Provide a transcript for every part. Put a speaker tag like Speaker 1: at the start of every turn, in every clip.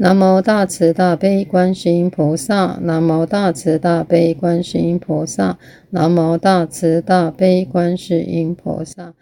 Speaker 1: 南无大慈大悲观世音菩萨，南无大慈大悲观世音菩萨，南无大慈大悲观世音菩萨。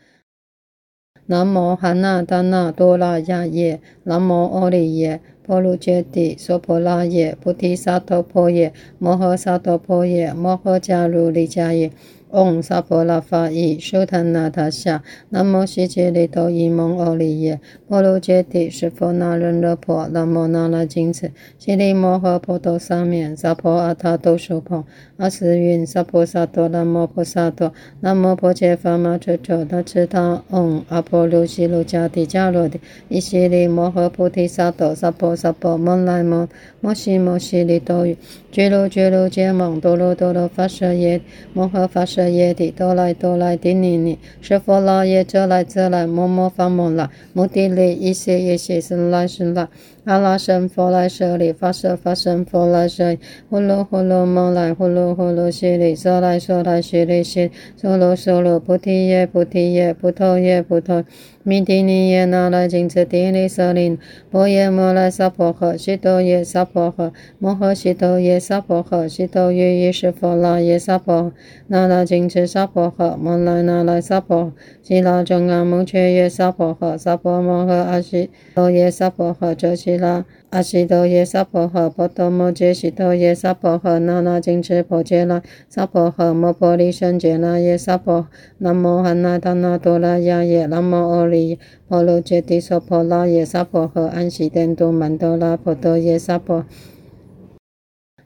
Speaker 1: 南无汉那达那多拉雅耶，南无阿利耶，婆卢揭帝，娑婆那耶，菩提萨埵婆耶，摩诃萨埵婆耶，摩诃迦卢利迦耶。嗡萨婆拉法伊输檀那他夏，南无悉吉利多伊蒙阿利耶，婆卢揭帝，湿婆那人热婆，南无那拉金持，悉利摩诃婆多沙面，萨婆阿他都苏婆，阿斯云，萨婆萨多，南无婆萨多，南无婆伽伐玛彻彻大智他，嗡阿婆卢悉卢迦帝迦罗帝，伊悉利摩诃菩提萨埵，萨婆萨婆摩来摩，摩悉摩悉利多语，俱卢俱卢羯蒙多罗多罗发舍耶，摩诃发舍耶帝，多来多来帝尼尼，湿婆拉耶遮来遮来，摩摩发摩拉，摩帝利，伊谢耶谢，僧来是来。阿拉僧佛来舍利，发舍发僧佛来舍利，呼噜呼噜蒙来，呼噜呼噜悉利，娑来娑来悉利悉，娑罗娑罗菩提耶菩提耶，菩提耶菩提，弥帝尼耶那来金持帝利舍利，波耶摩来萨婆诃，悉多耶萨婆诃，摩诃悉多耶萨婆诃，悉多于意识佛那耶萨婆，那拉金持萨婆诃，摩来那来萨婆，悉拉中阿蒙却耶萨婆诃，萨婆摩诃阿悉多耶萨婆诃，遮悉拉。阿悉多耶萨婆诃，波多摩揭悉多耶萨婆诃，那拉金持婆伽罗萨婆诃，摩婆利胜羯那耶萨婆，南无汉那达那多拉雅耶，南无阿利耶，婆卢揭帝娑婆拉耶萨婆诃，安悉殿都曼多拉婆多耶萨婆，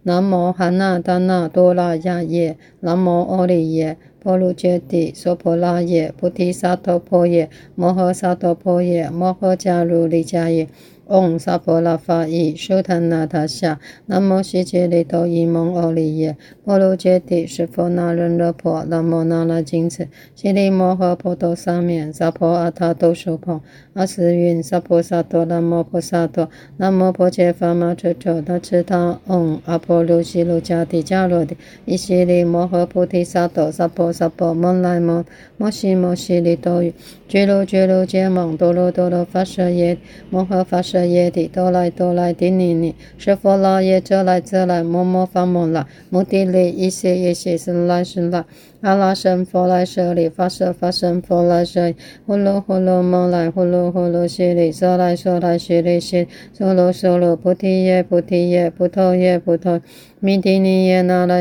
Speaker 1: 南无汉那达那多拉雅耶，南无阿利耶， ဘောလိုကျတိစောဘောလာရဲ့ဘုတိသာတော်ဖောရဲ့မောဟသာတော်ဖောရဲ့မောဟကြလိုလေကြရဲ့ 嗡萨婆拉法伊输檀那他夏，南无悉吉利多伊蒙阿利耶，婆卢揭帝，湿婆那人热婆，南无那拉金持，悉利摩诃婆多沙面，萨婆阿他都苏婆，阿斯云，萨婆萨多，南无婆萨多，南无婆伽伐玛彻彻大智他，嗡阿婆卢悉卢迦帝迦罗帝，伊悉利摩诃菩提萨埵，萨婆萨婆摩来摩，摩悉摩悉利多语，俱卢俱卢羯蒙多罗多罗伐舍耶，摩诃伐舍。耶帝，多来多来帝尼尼，湿婆拉耶遮来遮来，摩摩发摩拉，摩帝利，伊谢耶谢，僧来是来。阿拉僧佛来舍利，发舍发僧佛来舍，呼噜呼噜摩来，呼噜呼噜悉利，娑来娑来悉利悉，娑罗娑罗菩提耶菩提耶，菩提耶菩提，耶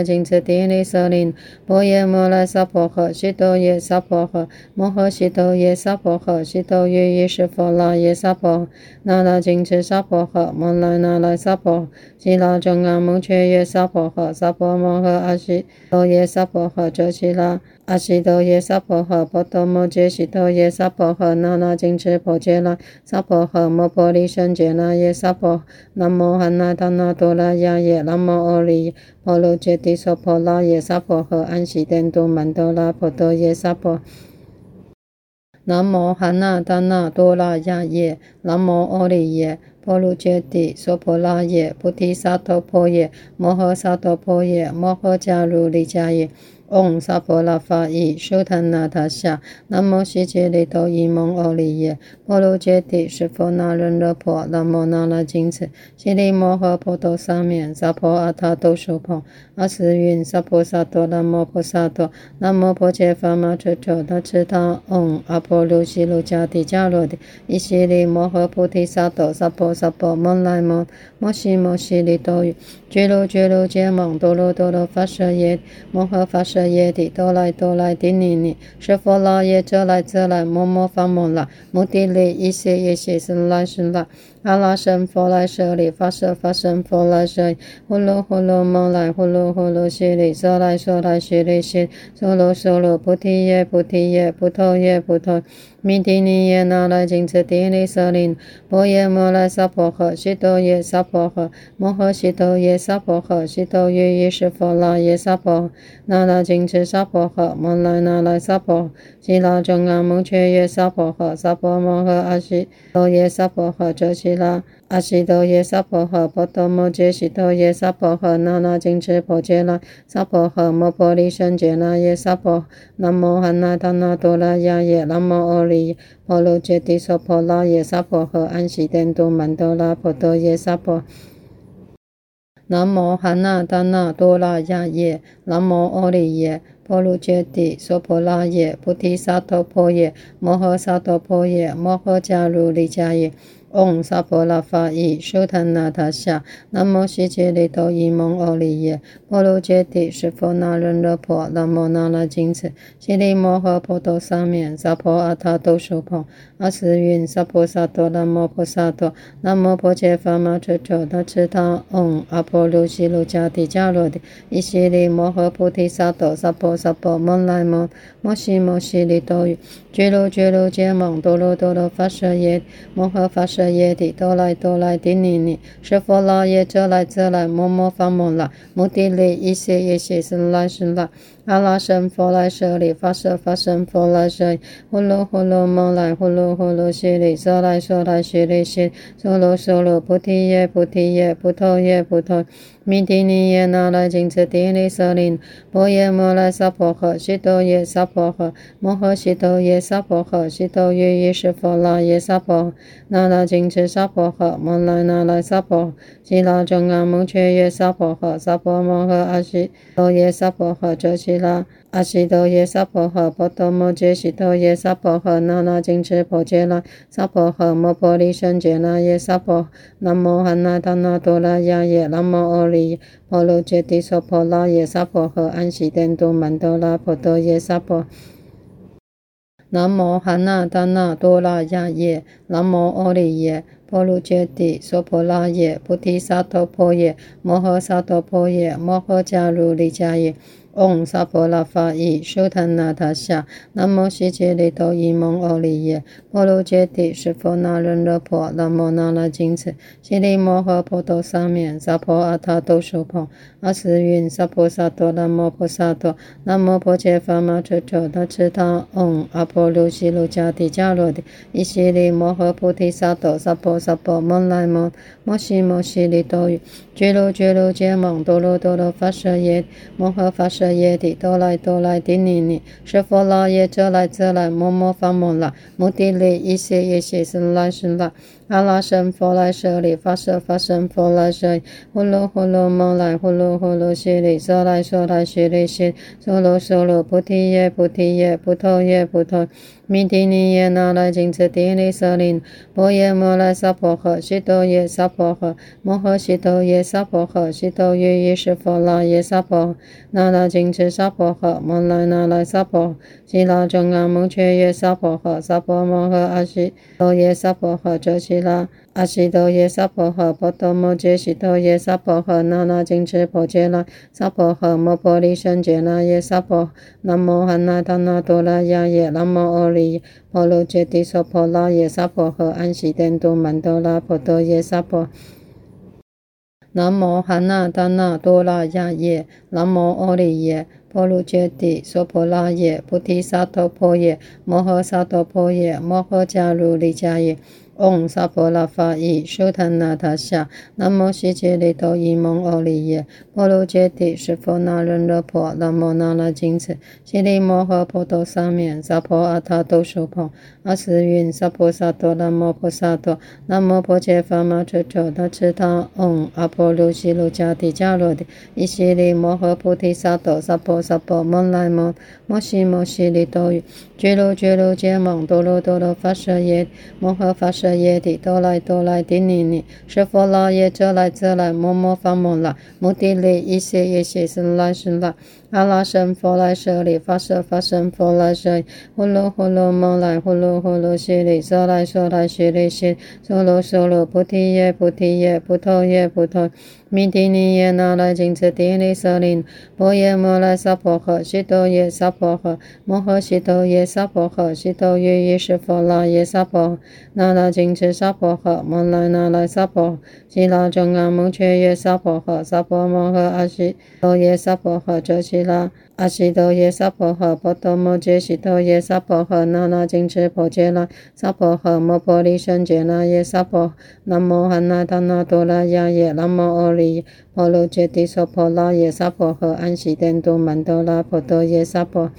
Speaker 1: 金持帝利舍林，波耶摩来萨婆诃，悉多耶萨婆诃，摩诃悉多耶萨婆诃，悉多于意识佛那耶萨婆，那拉金持萨婆诃，摩来那来萨婆，悉拉中阿蒙却耶萨婆诃，萨婆摩诃阿悉多耶萨婆诃，遮悉拉。阿悉陀耶娑婆诃，波多摩揭悉陀耶娑婆诃，那拉金持婆伽罗萨婆诃，摩婆利胜羯那耶娑婆，南无汉那达那多拉雅耶，南无阿利耶，婆卢揭帝娑婆拉耶娑婆诃，安悉殿都曼多拉婆多耶娑婆，南无汉那达那多拉雅耶，南无阿利耶，婆卢揭帝娑婆拉耶，菩提萨埵婆耶，摩诃萨埵婆耶，摩诃迦卢利迦耶。嗡萨婆拉法伊输檀那他夏，南无悉吉利多伊蒙阿利耶，婆卢揭帝，湿婆那人热婆，南无那拉金持，悉利摩诃婆多沙面，萨婆阿他都苏婆，阿斯云，萨婆萨多，南无婆萨多，南无婆伽伐玛彻彻大智他，嗡阿婆卢悉卢迦帝迦罗帝，伊悉利摩诃菩提萨埵，萨婆萨婆摩来摩，摩悉摩悉利多语，俱卢俱卢羯蒙多罗多罗伐舍耶，摩诃伐舍。耶帝，哆来哆来帝尼尼，湿婆拉耶遮来遮来，摩摩发摩拉，摩帝利，一些一些是来是来。阿拉僧佛来舍利，发舍发僧佛来舍，呼噜呼噜蒙来，呼噜呼噜悉利，娑来娑来悉利悉，娑罗娑罗菩提耶菩提耶，菩提耶菩提，弥帝尼耶那来金持帝利舍林，波耶摩来萨婆诃，悉多耶萨婆诃，摩诃悉多耶萨婆诃，悉多于意识佛那耶萨婆，那拉金翅娑婆诃，摩来那来沙婆，悉拉中阿蒙却耶沙婆诃，沙婆摩诃阿悉多耶沙婆诃，遮悉拉阿悉陀耶娑婆诃，波多摩揭悉陀耶娑婆诃，那那金翅婆伽那娑婆诃，摩婆利胜羯那耶娑婆，南无汉那达那多拉雅耶，南无阿利耶，婆卢揭帝娑婆拉耶娑婆诃，安悉殿都曼多拉婆多耶娑婆。南无汉那达那多拉雅耶，南无阿利耶，婆卢揭帝娑婆拉耶，菩提萨埵婆耶，摩诃萨埵婆耶，摩诃迦卢利迦耶。嗡萨婆拉法伊输檀那他夏，南无悉吉利多伊蒙阿利耶，婆卢揭帝释佛那人乐婆，南无那那金翅，悉利摩诃婆多沙面，萨婆阿他都苏婆，阿斯云萨婆萨多南无婆萨多，南无婆伽伐玛车 ço 他敕他，嗡阿婆卢悉卢迦帝迦罗帝，依悉利摩诃菩提萨埵萨婆萨婆摩来摩，摩悉摩悉利多于，俱卢俱卢羯蒙多罗多罗伐舍耶，摩诃伐舍。舍耶帝，多来多来帝尼尼，舍佛拉耶，遮来遮来，摩摩发摩那，摩提利，一些一些，生来生来。阿拉僧佛来舍利，发舍发僧佛来舍利，呼噜呼噜蒙来，呼噜呼噜悉利，娑来娑来悉利悉，娑罗娑罗菩提耶菩提耶，菩提耶菩提，弥帝尼耶那来金翅帝利舍林，波耶摩拉萨婆诃，悉多耶萨婆诃，摩诃悉多耶萨婆诃，悉多于意释佛那耶萨婆，那那金翅萨婆诃，摩来那来萨婆，悉拉中阿蒙却耶萨婆诃，萨婆摩诃阿悉多耶萨婆诃，遮悉。拉阿悉陀耶娑婆诃，波多摩揭悉陀耶娑婆诃，那那金翅婆伽那娑婆诃，摩婆利胜羯那耶娑婆，南无汉那达那多拉雅耶，南无阿利耶，婆卢揭帝娑婆拉耶娑婆诃，安悉殿都曼多拉婆多耶娑婆，南无汉那达那多拉雅耶，南无阿利耶，婆卢揭帝娑婆拉耶，菩提萨埵婆耶，摩诃萨埵婆耶，摩诃迦卢利迦耶。嗡萨婆拉法伊输檀那他夏，南无悉吉利多伊蒙阿利耶，婆卢揭帝释佛那人乐婆，南无那那金翅，悉利摩诃婆多沙面，萨婆阿他都苏婆，阿斯云萨婆萨多南无婆萨多，南无婆伽伐玛车 ço 他敕他，嗡阿婆卢悉卢迦帝迦罗帝，依悉利摩诃菩提萨埵萨婆萨婆摩来摩，摩悉摩悉利多于，俱卢俱卢羯蒙多罗多罗伐舍耶，摩诃伐舍耶帝，哆来哆来帝尼尼，舍佛拉耶，遮来遮来，摩诃伐摩那，摩地利，一些一些是来是来。阿拉僧佛来舍利，发舍发僧佛来舍，呼噜呼噜蒙来，呼噜呼噜悉利，娑来娑来悉利悉，娑罗娑罗菩提耶菩提耶，菩提耶菩提，弥帝尼耶那来金翅帝利舍林，波耶摩来萨婆诃，悉多耶萨婆诃，摩诃悉多耶萨婆诃，悉多于意释佛那耶萨婆，那那金翅萨婆诃，摩来那来萨婆，悉拉中阿蒙却耶萨婆诃，萨婆摩诃阿悉多耶萨婆诃，遮悉拉阿悉陀耶娑婆诃，波多摩揭悉陀耶娑婆诃，那那谨墀婆伽那娑婆诃，摩婆利胜羯那耶娑婆，南无汉那达那多拉雅耶，南无阿利耶，婆卢揭帝娑婆拉耶娑婆诃，安悉殿都曼多拉婆多耶娑婆，南无汉那达那多拉雅耶，南无阿利耶，婆卢揭帝娑婆拉耶，菩提萨埵婆耶，摩诃萨埵婆耶，摩诃迦卢利迦耶。嗡萨婆拉法伊输檀那他夏，南无悉吉利多伊蒙阿利耶，婆卢揭帝释佛那人乐婆，南无那那金翅，悉利摩诃婆多沙面，萨婆阿他都苏婆，阿斯云萨婆萨多南无婆萨多，南无婆伽伐玛车 ço 他敕他，嗡阿婆卢悉卢迦帝迦罗帝，依悉利摩诃菩提萨埵萨婆萨婆摩来摩，摩悉摩悉利多于，俱卢俱卢羯蒙多罗多罗伐舍耶，摩诃伐舍耶帝，多来多来帝尼尼，舍佛拉耶，遮来遮来，摩诃伐摩那，摩帝利，一切一切，生来生来。阿拉僧佛来舍利，发舍发僧佛来舍，呼噜呼噜摩来，呼噜呼噜悉利，娑来娑来悉利悉，娑罗娑罗菩提耶菩提耶，菩提耶菩提，弥帝尼耶那来金翅帝利舍林，波耶摩来萨婆诃，悉多耶萨婆诃，摩诃悉多耶萨婆诃，悉多于意释佛那耶萨婆，那那金翅萨婆诃，摩来那来萨婆，悉拉中阿蒙却耶萨婆诃，萨婆摩诃阿悉多耶萨婆诃，遮悉。拉。阿悉陀耶娑婆诃，波多摩揭悉陀耶娑婆诃，那那金翅婆伽罗萨婆诃，摩婆利胜揭那耶娑婆，南无汉那达那多拉雅耶，南无阿利耶，婆卢揭帝娑婆拉耶娑婆诃，安悉殿都曼多拉婆多耶娑婆，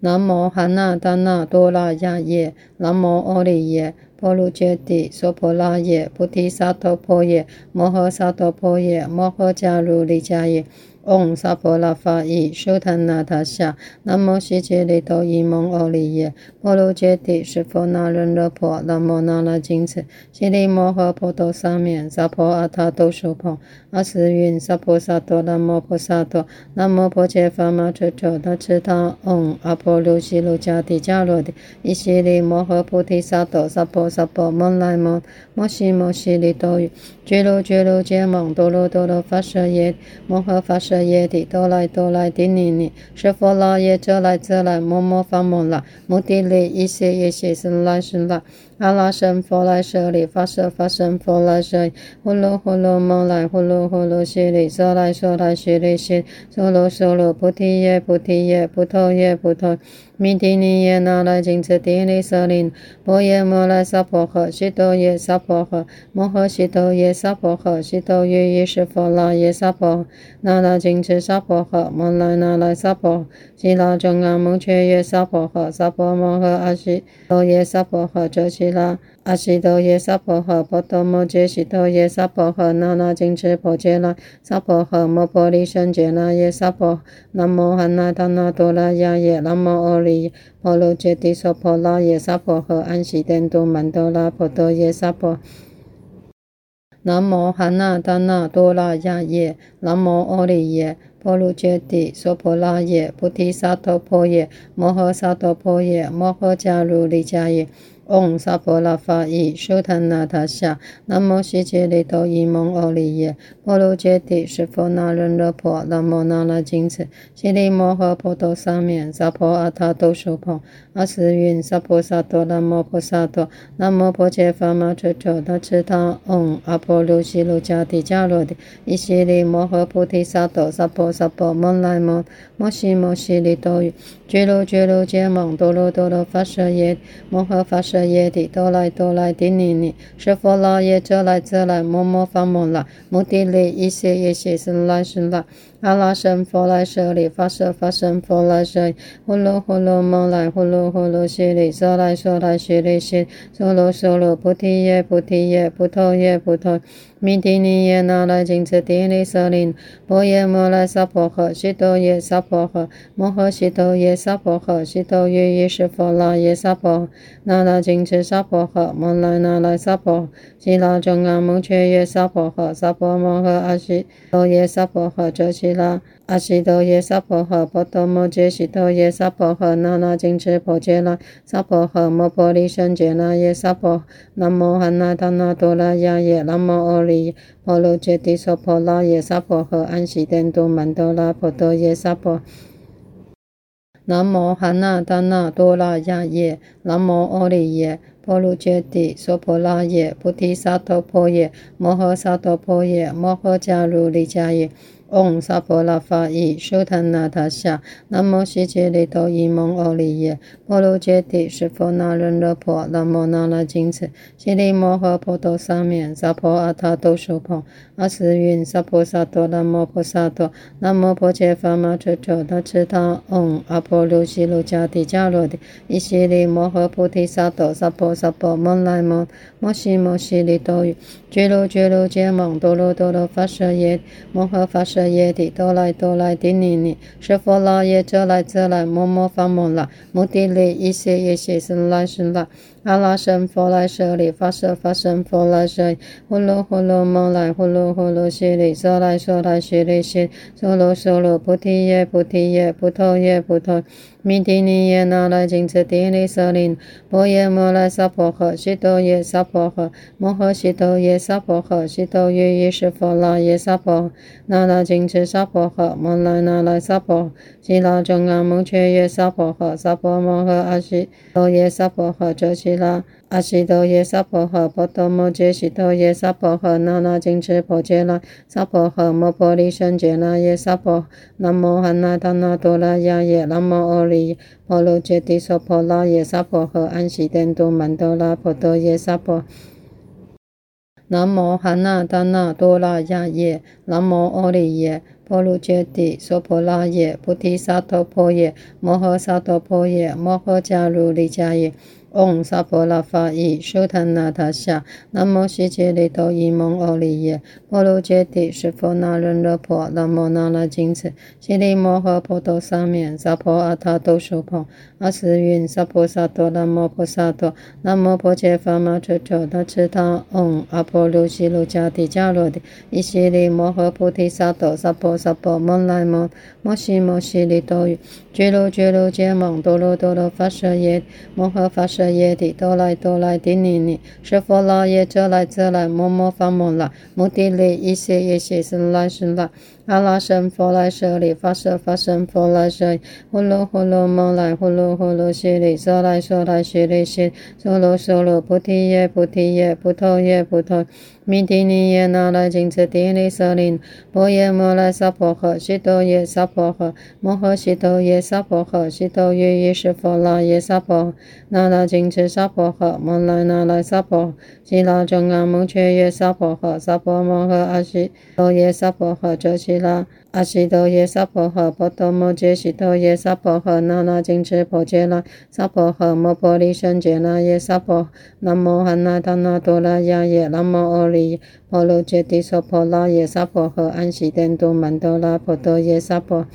Speaker 1: 南无汉那达那多拉雅耶，南无阿利耶，婆卢揭帝娑婆拉耶，菩提萨埵婆耶，摩诃萨埵婆耶，摩诃迦卢利迦耶。嗡萨婆拉法伊苏檀那他夏，南无悉吉利多伊蒙阿利耶，婆卢揭帝释佛那人勒婆，南无那那金翅，悉利摩诃婆多沙面，萨婆阿他都苏婆，阿斯云萨婆萨多，南无婆萨多，南无婆伽伐玛彻彻他敕他，嗡阿婆卢悉卢迦帝迦罗帝，伊悉利摩诃菩提萨埵，萨婆萨婆摩来摩，摩悉摩悉利多语，俱卢俱卢羯蒙多罗多罗伐舍耶，摩诃伐舍。耶帝多来多来帝尼尼，舍佛那耶遮来遮来，摩摩发摩那，摩帝利伊谢耶谢僧来是来。阿拉僧佛来舍利，发舍发僧佛来舍利，呼噜呼噜摩来，呼噜呼噜悉利，娑来娑来悉利悉，娑罗娑罗菩提耶菩提耶，菩提耶菩提。弥帝尼耶那来金翅帝利舍利，波耶摩来萨婆诃，悉多耶萨婆诃，摩诃悉多耶萨婆诃，悉多于意识佛那耶萨婆，那那金翅萨婆诃，摩来那来萨婆，悉那众阿蒙却耶萨婆诃，萨婆摩诃阿悉多耶萨婆诃，遮其拉。阿悉多耶萨婆诃，波多摩揭悉多耶萨婆诃，那那金翅婆伽罗萨婆诃，摩婆利胜揭那耶萨婆，南无汉那达那多拉雅耶，南无阿利耶，婆卢揭帝娑婆拉耶萨婆诃，安悉殿都曼多拉婆多耶萨婆，南无汉那达那多拉雅耶，南无阿利耶，婆卢揭帝娑婆拉耶，菩提萨埵婆耶，摩诃萨埵婆耶，摩诃迦卢利迦耶。嗡萨婆拉法伊苏檀那他夏，南无悉吉利多伊蒙阿利耶，婆卢揭帝释佛那人勒婆，南无那那金翅，悉利摩诃婆多沙面，萨婆阿他都苏婆，阿斯云萨婆萨多，南无婆萨多，南无婆伽伐玛彻彻他敕他，嗡阿婆卢悉卢迦帝迦罗帝，伊悉利摩诃菩提萨埵，萨婆萨婆摩来摩，摩悉摩悉利多语，俱卢俱卢羯蒙多罗多罗伐舍耶，摩诃伐舍。舍耶帝多来哆来帝尼尼，舍佛那耶遮来遮来，摩摩伐摩那，摩帝利一些一些是来是来。阿拉僧佛来舍利，发舍发僧佛来舍利，呼噜呼噜摩来，呼噜呼噜悉利，娑来娑来悉利悉，娑罗娑罗菩提耶菩提耶，菩提耶菩提。弥帝尼耶那来金翅帝利舍利，波耶摩来萨婆诃，悉多耶萨婆诃，摩诃悉多耶萨婆诃，悉多于意识佛那耶萨婆，那那金翅萨婆诃，摩来那来萨婆，悉那众阿蒙却耶萨婆诃，萨婆摩诃阿悉多耶萨婆诃，遮悉拉。阿悉多耶萨婆诃，波多摩揭悉多耶萨婆诃，那那金翅婆伽罗萨婆诃，摩婆利胜揭那耶萨婆，南无汉那达那多拉雅耶，南无阿利耶，婆卢揭帝娑婆拉耶萨婆诃，安悉殿都曼多拉婆多耶萨婆，南无汉那达那多拉雅耶，南无阿利耶，婆卢揭帝娑婆拉耶，菩提萨埵婆耶，摩诃萨埵婆耶，摩诃迦卢利迦耶。嗡萨婆拉法伊苏檀那他夏，南无悉吉利多伊蒙阿利耶，婆卢揭帝释佛那人勒婆，南无那那金翅，悉利摩诃婆多沙面，萨婆阿他都苏婆，阿斯云萨婆萨多，南无婆萨多，南无婆伽伐玛彻彻他敕他，嗡阿婆卢悉卢迦帝迦罗帝，伊悉利摩诃菩提萨埵，萨婆萨婆摩来摩，摩悉摩悉利多语，俱卢俱卢羯蒙多罗多罗伐舍耶，摩诃伐舍。耶帝多来多来帝尼尼，舍佛那耶遮来遮来，摩摩伐摩那，摩帝利伊谢耶谢僧来僧来。阿拉僧佛来舍利，发舍发僧佛来舍利，呼噜呼噜摩来，呼噜呼噜悉利，娑来娑来悉利悉，娑罗娑罗菩提耶菩提耶，菩提耶菩提。弥帝尼耶那来金翅帝利舍林，波耶摩来萨婆诃，悉多耶萨婆诃，摩诃悉多耶萨婆诃，悉多于意识佛那耶萨婆，那那金翅萨婆诃，摩来那来萨婆，悉那众阿蒙却耶萨婆诃，萨婆摩诃阿悉多耶萨婆诃，遮其拉。阿悉多耶萨婆诃，波多摩揭悉多耶萨婆诃，那那金翅婆伽罗萨婆诃，摩婆利胜羯那耶萨婆，南无汉那达那多拉雅耶，南无阿利耶婆卢揭帝娑婆拉耶萨婆诃，安悉殿都曼多拉婆多耶萨婆，南无汉那达那多拉雅耶，南无阿利耶婆卢揭帝娑婆拉耶，菩提萨埵婆耶，摩诃萨埵婆耶，摩诃迦卢利迦耶。嗡萨婆拉法伊苏檀那他夏，南无悉吉利多伊蒙欧利耶，婆卢揭帝释佛那仁热婆，南无那拉金翅，悉利摩诃婆多沙面，萨婆阿他都苏婆，阿斯云萨婆萨多，南无婆萨多，南无婆伽伐玛彻彻大智大，嗡阿婆卢悉卢迦帝迦罗帝，依悉利摩诃菩提萨埵，萨婆萨婆摩来摩，摩悉摩悉利多于，俱卢俱卢羯蒙多罗多罗发舍耶，摩诃发舍。耶帝多来多来帝尼尼，释佛拉耶遮来遮来，摩摩发摩那，摩帝利一切一切生来生来。阿拉僧佛来舍利，发舍发僧佛来舍利，呼噜呼噜摩来，呼噜呼噜悉利，娑来娑来悉利悉，娑罗娑罗菩提耶菩提耶，菩提耶菩提，弥帝尼耶那来金翅帝利舍林，波耶摩拉萨婆诃，悉多耶萨婆诃，摩诃悉多耶萨婆诃，悉多于意释佛拉耶萨婆，那拉金翅萨婆诃，摩来那来萨婆，悉拉中阿蒙却耶萨婆诃，萨婆摩诃阿悉多耶萨婆诃，遮悉拉阿悉陀耶娑婆诃，波多摩揭悉陀耶娑婆诃，那那金翅婆伽罗萨婆诃，摩婆利胜羯那耶娑婆，南无汉那达那多拉雅耶，南无阿利耶婆卢揭帝娑婆拉耶娑婆诃，安悉殿都曼多拉婆多耶娑婆，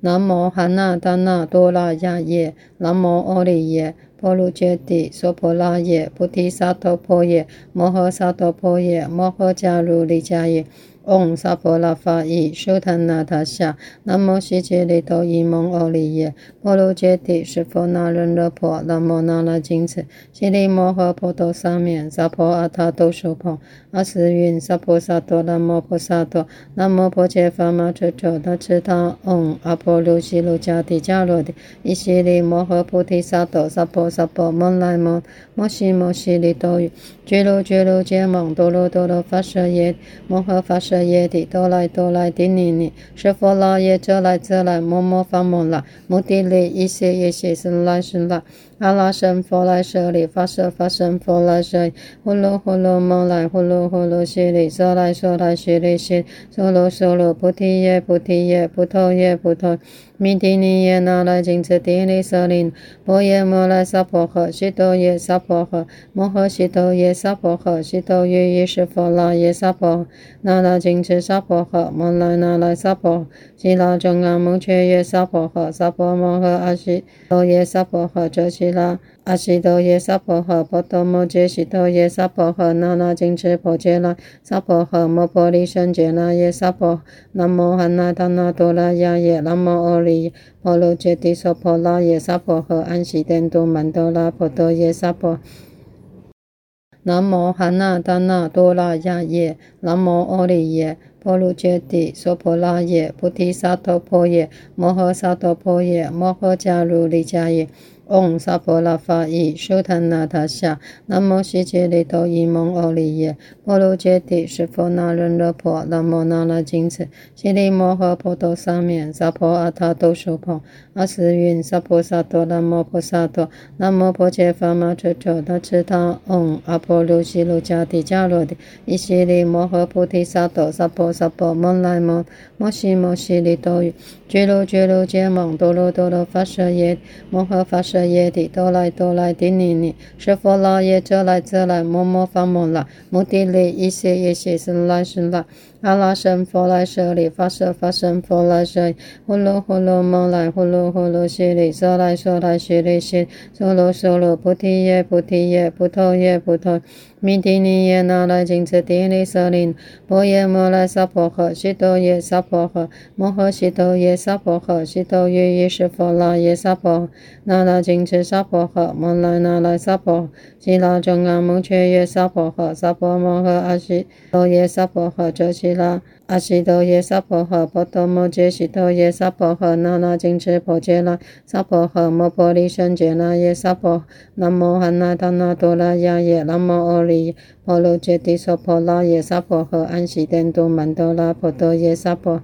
Speaker 1: 南无汉那达那多拉雅耶，南无阿利耶婆卢揭帝娑婆拉耶，菩提萨埵婆耶，摩诃萨埵婆耶，摩诃迦卢利迦耶。嗡萨婆拉法伊输檀那他夏，南无悉吉利多伊蒙欧利耶，婆卢揭帝释佛那人勒婆，南无那拉金翅，悉利摩诃婆多沙面，萨婆阿他都苏婆，阿斯云萨婆萨多，南无婆萨多，南无婆伽伐玛彻彻大智大，嗡阿婆卢悉卢迦帝迦罗帝，依悉利摩诃菩提萨埵，萨婆萨婆摩来摩，摩悉摩悉利多于，俱卢俱卢羯蒙多罗多罗发舍耶，摩诃发舍。耶帝多来多来帝尼尼，释佛拉耶遮来遮来，摩摩发摩拉，摩帝利一切一切生来生来。阿拉僧佛来舍利，发舍发僧佛来舍利，呼噜呼噜摩来，呼噜呼噜悉利，娑来娑来悉利悉，娑罗娑罗菩提叶菩提叶，菩提叶菩提，弥帝尼耶那来金翅帝利舍利，波耶摩来萨婆诃，悉多耶萨婆诃，摩诃悉多耶萨婆诃，悉多于意释佛拉耶萨婆，那拉金翅萨婆诃，摩来那来萨婆，悉拉中阿蒙却耶萨婆诃，萨婆摩诃阿悉多耶萨婆诃，遮悉拉阿悉多耶萨婆诃，波多摩揭悉多耶萨婆诃，那拉金翅婆伽罗萨婆诃，摩婆利胜羯那耶萨婆，南无汉那达那多拉雅耶，南无阿利耶婆卢揭帝娑婆拉耶萨婆诃，安悉殿都曼多拉婆多耶萨婆，南无汉那达那多拉雅耶，南无阿利耶婆卢揭帝娑婆拉耶，菩提萨埵婆耶，摩诃萨埵婆耶，摩诃迦卢利迦耶。嗡萨婆拉法伊输檀那他夏，南无悉吉利多伊蒙欧利耶，婆卢揭帝释佛那人勒婆，南无那拉金翅，悉利摩诃婆多沙面，萨婆阿他都苏婆，阿斯云萨婆萨多，南无婆萨多，南无婆伽伐玛彻彻大智大，嗡阿婆卢悉卢迦帝迦罗帝，依悉利摩诃菩提萨埵，萨婆萨婆摩来摩，摩悉摩悉利多，俱卢俱卢羯蒙多罗多罗发舍耶，摩诃发舍。耶帝多来多来帝尼尼，释佛拉耶遮来遮来，摩摩发摩拉，摩帝利一切一切生来生来。阿拉僧佛来舍利，发舍发僧佛来舍利，呼噜呼噜摩来，呼噜呼噜悉利，娑来娑来悉利悉，娑罗娑罗菩提耶菩提耶，菩提叶菩提。弥帝尼耶那来金次帝利舍利波耶摩来萨婆诃，悉多耶萨婆诃，摩诃悉多耶萨婆诃，悉多于意识佛那耶萨婆，那拉金次萨婆诃，摩来那来萨婆，悉拉中阿目犍耶萨婆诃，萨婆摩诃阿悉多耶萨婆诃，遮悉拉。阿悉多耶萨婆诃，波多摩揭悉多耶萨婆诃，那那金翅婆伽罗萨婆诃，摩婆利胜羯那耶萨婆，南无汉那达那多拉雅耶，南无阿利耶，婆卢揭帝娑婆拉耶萨婆诃，安悉殿都曼多拉婆多耶萨婆，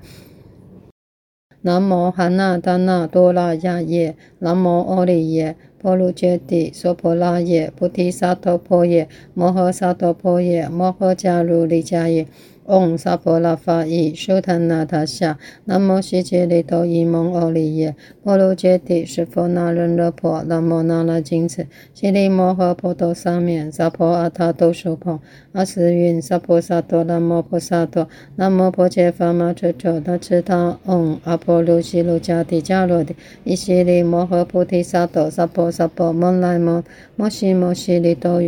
Speaker 1: 南无汉那达那多拉雅耶，南无阿利耶，婆卢揭帝娑婆拉耶，菩提萨埵婆耶，摩诃萨埵婆耶，摩诃迦卢利迦耶。嗡萨婆拉法伊输檀那他夏，南无悉吉利多伊蒙欧利耶，婆卢揭帝释佛那人勒婆，南无那拉金次，悉利摩诃婆多沙面，萨婆阿他都苏婆，阿斯云萨婆萨多，南无婆萨多，南无婆伽伐玛车车他次他，嗡阿婆卢悉卢迦帝迦罗帝，依悉利摩诃菩提萨埵，萨婆萨婆摩来摩，摩悉摩悉利多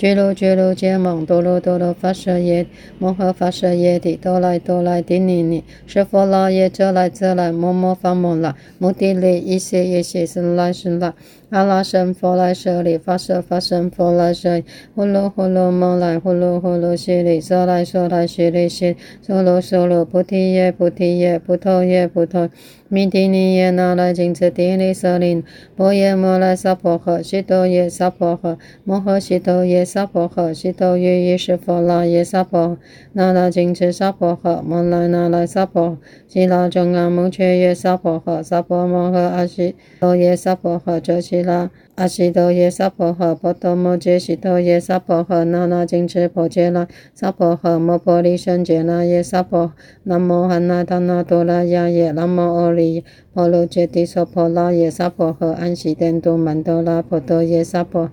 Speaker 1: 俱卢俱卢羯蒙多罗多罗发射耶，摩诃发射。耶帝多来多来帝尼尼，释佛啰耶遮来遮来，摩摩伐摩那，摩帝利一切一切生来生来。阿拉僧佛来舍利，发舍发僧佛来舍利，呼噜呼噜摩来，呼噜呼噜悉利，娑来娑来悉利悉，娑罗娑罗菩提叶菩提叶，菩提叶菩提。弥帝尼耶那来金次帝利舍利，波耶摩来萨婆诃，悉多耶萨婆诃，摩诃悉多耶萨婆诃，悉多于意识佛那耶萨婆，那拉金次萨婆诃，摩来那来萨婆，悉拉中阿目犍耶萨婆诃，萨婆摩诃阿悉多耶萨婆诃，遮悉拉。阿悉多耶萨婆诃，波多摩揭悉多耶萨婆诃，那那金翅婆伽罗萨婆诃，摩婆利胜羯那耶萨婆，南无汉那达那多拉雅耶，南无阿利耶，婆卢揭帝娑婆拉耶萨婆诃，安悉殿都曼多拉婆多耶萨婆，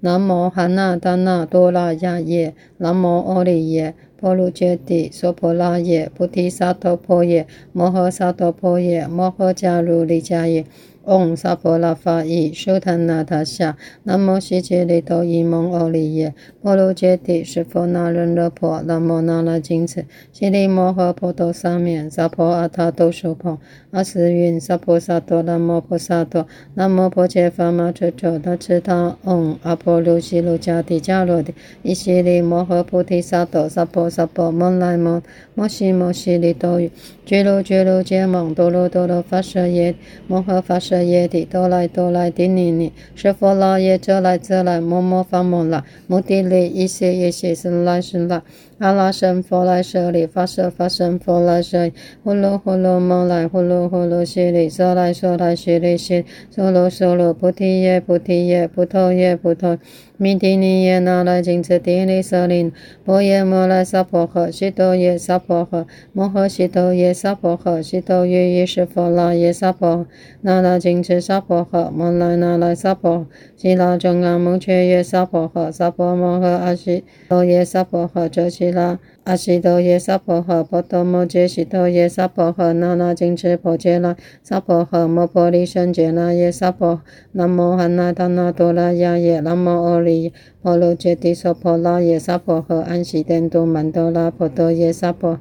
Speaker 1: 南无汉那达那多拉雅耶，南无阿利耶，婆卢揭帝娑婆拉耶，菩提萨埵婆耶，摩诃萨埵婆耶，摩诃迦卢利迦耶。嗡萨婆拉法伊输檀那他夏，南无悉吉利多伊蒙欧利耶，婆卢揭帝释佛那人勒婆，南无那拉金次，悉利摩诃婆多沙面，萨婆阿他都苏婆，阿斯云萨婆萨多，南无婆萨多，南无婆伽伐玛车车他次他，嗡阿婆卢悉卢迦帝迦罗帝，依悉利摩诃菩提萨埵，萨婆萨婆摩来摩，摩悉摩悉利多，俱卢俱卢羯蒙多罗多罗发舍耶，摩诃发舍。耶帝多来多来帝尼尼，释佛那耶遮来遮来，摩摩发摩那，摩帝利一些一些是来生来。阿拉僧佛来舍利，发舍发僧佛来舍利，呼噜呼噜摩来，呼噜呼噜悉利，娑来娑来悉利悉，娑罗娑罗菩提耶菩提耶，菩提叶菩提。弥帝尼耶那来金次帝利舍利，波耶摩来萨婆诃，悉多耶萨婆诃，摩诃悉多耶萨婆诃，悉多于意识佛那耶萨婆，那拉金次萨婆诃，摩来那来萨婆，悉拉中阿目犍耶萨婆诃，萨婆摩诃阿悉多耶萨婆诃，遮悉拉。阿悉多耶萨婆诃，波多摩揭悉多耶萨婆诃，那那金翅婆伽罗萨婆诃，摩婆利胜羯那耶萨婆，南无汉那达那多拉雅耶，南无阿利耶，婆卢揭帝娑婆拉耶萨婆诃，安悉殿都曼多拉婆多耶萨婆，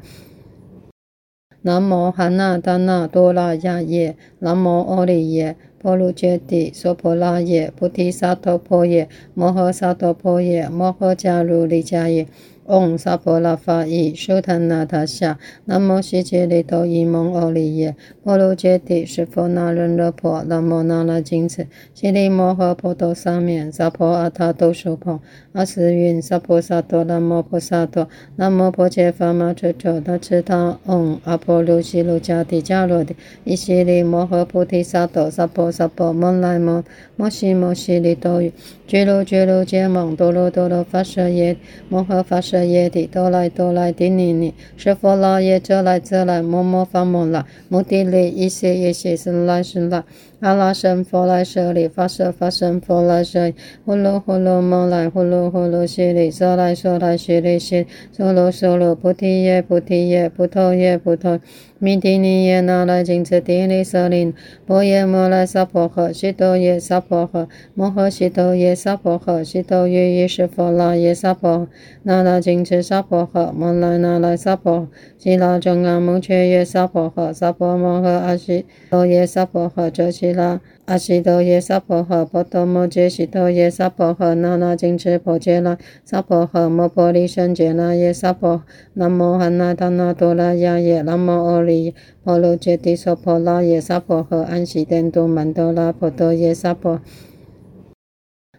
Speaker 1: 南无汉那达那多拉雅耶，南无阿利耶，婆卢揭帝娑婆拉耶，菩提萨埵婆耶，摩诃萨埵婆耶，摩诃迦卢利迦耶。嗡萨婆拉法伊输檀那他夏，南无悉吉利多伊蒙欧利耶，婆卢揭帝释佛那人勒婆，南无那拉金次，悉利摩诃婆多沙面，萨婆阿他都苏婆，阿斯云萨婆萨多，南无婆萨多，南无婆伽伐玛车车他次他，嗡阿婆卢悉卢迦帝迦罗帝，依悉利摩诃菩提萨埵，萨婆萨婆摩来摩，摩悉摩悉利多于，俱卢俱卢羯蒙多罗多罗发舍耶，摩诃发舍。耶帝多来多来帝尼尼，释佛那耶则来这来，摩摩发摩那，摩帝利一些一些是来是来。阿拉僧佛来舍利，发舍发僧佛来舍利，呼噜呼噜摩来，呼噜呼噜悉利，娑来娑来悉利悉，娑罗娑罗菩提叶菩提叶，菩提叶菩提。弥提尼耶那来金次帝利舍林，波耶摩来萨婆诃，悉多耶萨婆诃，摩诃悉多耶萨婆诃，悉多于意识佛那耶萨婆，那来金次萨婆诃，摩来那来萨婆，悉拉中阿蒙却耶萨婆诃，萨婆摩诃阿悉多耶萨婆诃，遮悉拉。阿悉多耶萨婆诃，波多摩揭悉多耶萨婆诃，那那金翅婆伽罗萨婆诃，摩婆利胜羯那耶萨婆，南无汉那达那多拉雅耶，南无阿利婆卢揭帝娑婆拉耶萨婆诃，安悉殿都曼多拉婆多耶萨婆，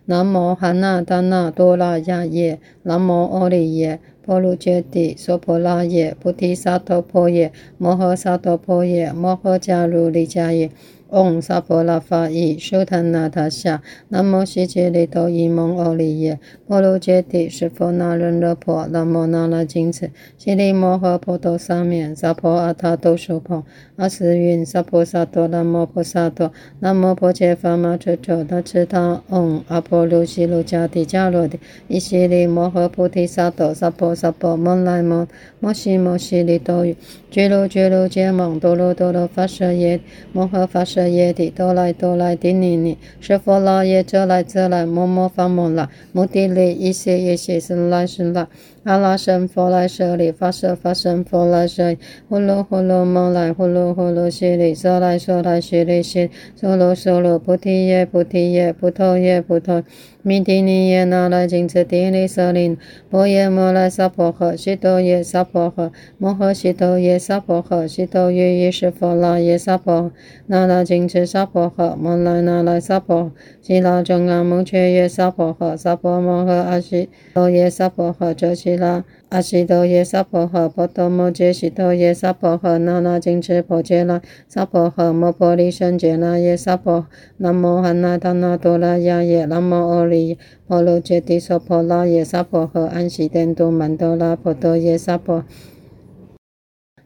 Speaker 1: 南无汉那达那多拉雅耶，南无阿利耶婆卢揭帝娑婆拉耶，菩提萨埵婆耶，摩诃萨埵婆耶，摩诃迦卢利迦耶。嗡萨婆拉法伊输檀那他夏，南无悉吉利多伊蒙欧利耶，婆卢揭帝释佛那人勒婆，南无那拉金次，悉利摩诃婆多沙面，萨婆阿他都苏婆，阿时云萨婆萨多，南无婆萨多，南无婆伽梵玛车车他次他，嗡阿婆卢悉卢迦帝迦罗帝，伊悉利摩诃菩提萨埵，萨婆萨婆摩来摩，摩悉摩悉利多语，俱卢俱卢羯蒙多罗多罗发舍耶，摩诃发舍耶帝，多来多来帝尼尼，舍佛那耶遮来遮来，摩摩发摩那，摩帝利一切一切生来是来。阿拉僧佛来舍利，发舍发僧佛来舍利，呼噜呼噜蒙来，呼噜呼噜悉利，娑来娑来悉利悉，娑罗娑罗菩提耶菩提耶，菩提叶菩提，弥提尼耶那来金次帝利舍林，波耶摩来萨婆诃，悉多耶萨婆诃，摩诃悉多耶萨婆诃，悉多于意识佛那耶萨婆，那来金次萨婆诃，摩来那来萨婆，悉拉中阿蒙却耶萨婆诃，萨婆摩诃阿悉多耶萨婆诃，遮悉拉。阿悉多耶萨婆诃，波多摩揭悉多耶萨婆诃，那那金翅婆伽罗萨婆诃，摩婆利胜羯那耶萨婆，南无汉那达那多拉雅耶，南无阿利婆卢揭帝娑婆拉耶萨婆诃，安悉殿都曼多拉婆多耶萨婆，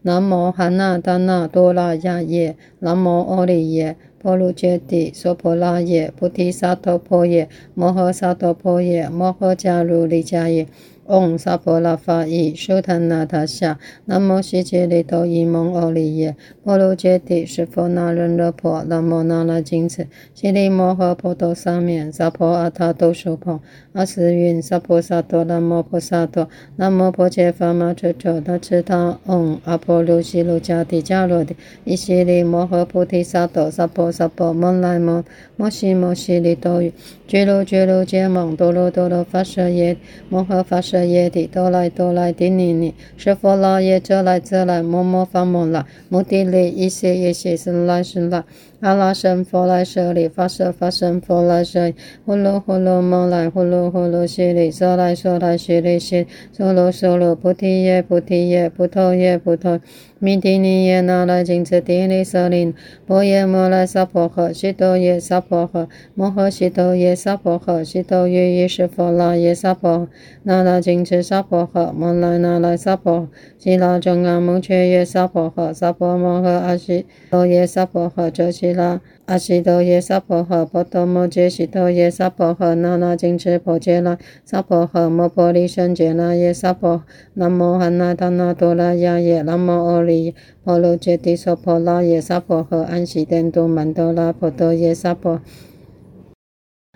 Speaker 1: 南无汉那达那多拉雅耶，南无阿利耶婆卢揭帝娑婆拉耶，菩提萨埵婆耶，摩诃萨埵婆耶，摩诃迦卢利迦耶。嗡萨婆拉法伊输檀那他夏，南无悉吉利多伊蒙欧利耶，婆卢揭帝释佛那人勒婆，南无那拉金次，悉利摩诃婆多沙面，萨婆阿他都苏婆，阿斯云萨婆萨多，南无婆萨多，南无婆伽伐玛车车他次他，嗡阿婆卢悉卢迦帝迦罗帝，伊悉利摩诃菩提萨埵，萨婆萨婆摩来摩，摩悉摩悉利多于，俱卢俱卢羯蒙多罗多罗发舍耶，摩诃发舍。耶帝，多来多来帝尼尼，释佛那耶遮来遮来，摩摩发摩那，摩地利一切一切生来是来。阿拉僧佛来舍利，发舍发僧佛来舍，呼噜呼噜蒙来，呼噜呼噜悉利，娑来娑来悉利悉，娑罗娑罗菩提叶菩提叶，菩提叶菩提，弥提尼耶那来金次帝利舍林，波耶摩来萨婆诃，悉多耶萨婆诃，摩诃悉多耶萨婆诃，悉多于意识佛那耶萨婆诃，那那金次萨婆诃，摩来那来萨婆，悉拉中阿蒙却耶萨婆诃，萨婆摩诃阿悉多耶萨婆诃，遮悉拉。阿悉多耶萨婆诃，波多摩揭悉多耶萨婆诃，那那金翅婆伽罗萨婆诃，摩婆利胜羯那耶萨婆，南无汉那达那多拉雅耶，南无阿利婆卢揭帝娑婆拉耶萨婆诃，安悉殿都曼多拉婆多耶萨婆，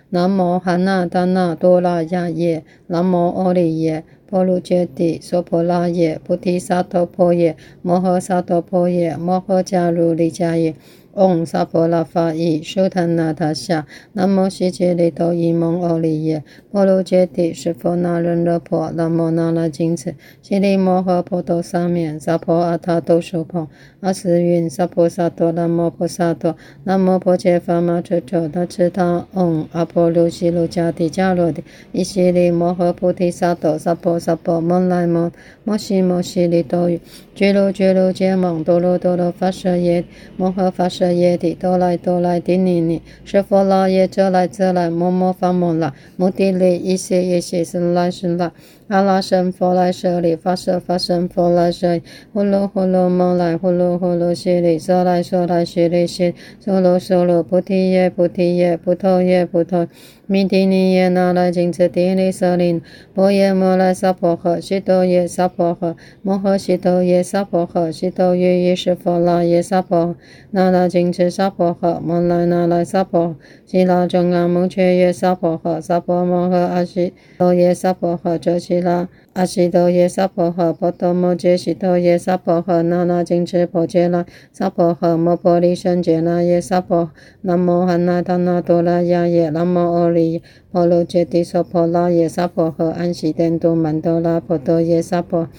Speaker 1: 南无汉那达那多拉雅耶，南无阿利耶 ဘောလိုကျတိစောဘောလာရဲ့ဘုဒ္ဓသာတော်ဖို့ရဲ့မောဟသာတော်ဖို့ရဲ့မောဟကြလိုလေကြရဲ့ 嗡萨婆拉法伊输檀那他夏，南无悉吉利多伊蒙欧利耶，婆卢揭帝释佛那人勒婆，南无那拉金次，悉利摩诃婆多沙面，萨婆阿他都苏婆，阿斯云萨婆萨多，南无婆萨多，南无婆伽伐玛车车他次他，嗡阿婆卢悉卢迦帝迦罗帝，伊悉利摩诃菩提萨埵，萨婆萨婆摩来摩，摩悉摩悉利多于，俱卢俱卢羯蒙多罗多罗发舍耶，摩诃发舍。耶帝，哆来哆来帝尼尼，舍佛那耶遮来遮来，摩摩发摩那，摩帝利一切一切生来生来。阿拉僧佛来舍利，发舍发僧佛来舍，呼噜呼噜摩来，呼噜呼噜悉利，娑来娑来悉利悉，娑罗娑罗菩提耶菩提耶，菩提耶菩提。弥提尼耶那来金次帝利舍林波耶摩来萨婆诃，悉多耶萨婆诃，摩诃悉多耶萨婆诃，悉多耶伊湿佛那耶萨婆，那拉金次萨婆诃，摩来那来萨婆，悉拉中阿蒙却耶萨婆诃，萨婆摩诃阿悉多耶萨婆诃，遮悉拉。阿悉陀耶娑婆诃，波多摩揭悉陀耶娑婆诃，那那金翅婆伽那娑婆诃，摩婆利胜羯那耶娑婆，南无汉那达那多拉雅耶，南无阿利耶，婆卢揭帝娑婆拉耶娑婆诃，安悉殿都曼多拉婆多耶娑婆，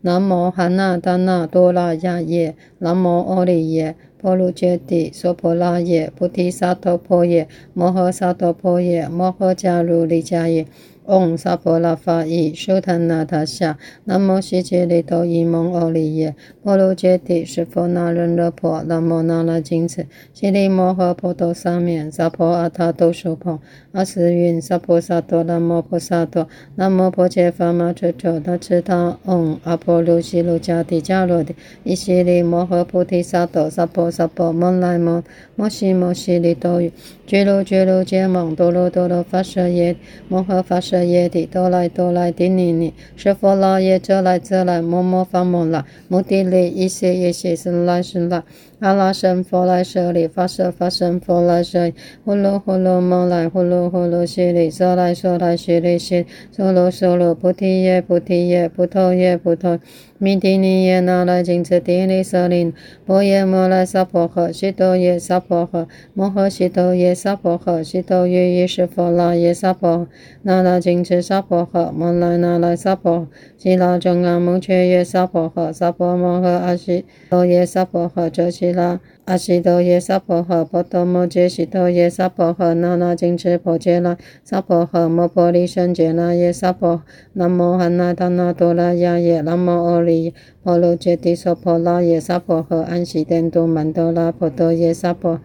Speaker 1: 南无汉那达那多拉雅耶，南无阿利耶，婆卢揭帝娑婆拉耶，菩提萨埵婆耶，摩诃萨埵婆耶，摩诃迦卢利迦耶。嗡萨婆拉法伊修檀那他夏，南无悉吉利多伊蒙欧利耶，婆卢揭帝湿婆那人乐婆，南无那拉金次，悉利摩诃婆多沙面，萨婆阿他都苏婆，阿斯云萨婆萨多，南无婆萨多，南无婆伽伐玛车车他次他，嗡阿婆卢悉卢迦帝迦罗帝，伊悉利摩诃菩提萨埵，萨婆萨婆摩来摩，摩悉摩悉利多于，俱卢俱卢羯蒙多罗多罗发舍耶，摩诃发舍。耶帝多来多来帝尼尼，湿佛那耶遮来遮来，摩摩发摩那，摩帝利一些一些是来是来。阿拉僧佛来舍利，发舍发僧佛来舍利，呼噜呼噜摩来，呼噜呼噜悉利，娑来娑来悉利悉，娑罗娑罗菩提耶菩提耶，菩提耶菩提。弥提尼耶那来金次帝利舍利，波耶摩来萨婆诃，悉多耶萨婆诃，摩诃悉多耶萨婆诃，悉多耶伊湿佛那耶萨婆，那拉金次萨婆诃，摩来那来萨婆，悉拉中阿蒙却耶萨婆诃，萨婆摩诃阿悉多耶萨婆诃，遮悉拉。阿悉多耶萨婆诃，波多摩揭悉多耶萨婆诃，那那金翅婆伽那萨婆诃，摩婆利胜羯那耶萨婆，南无汉那达那多拉雅耶，南无阿利耶，婆卢揭帝娑婆拉耶萨婆诃，安悉殿都曼多拉婆多耶萨婆，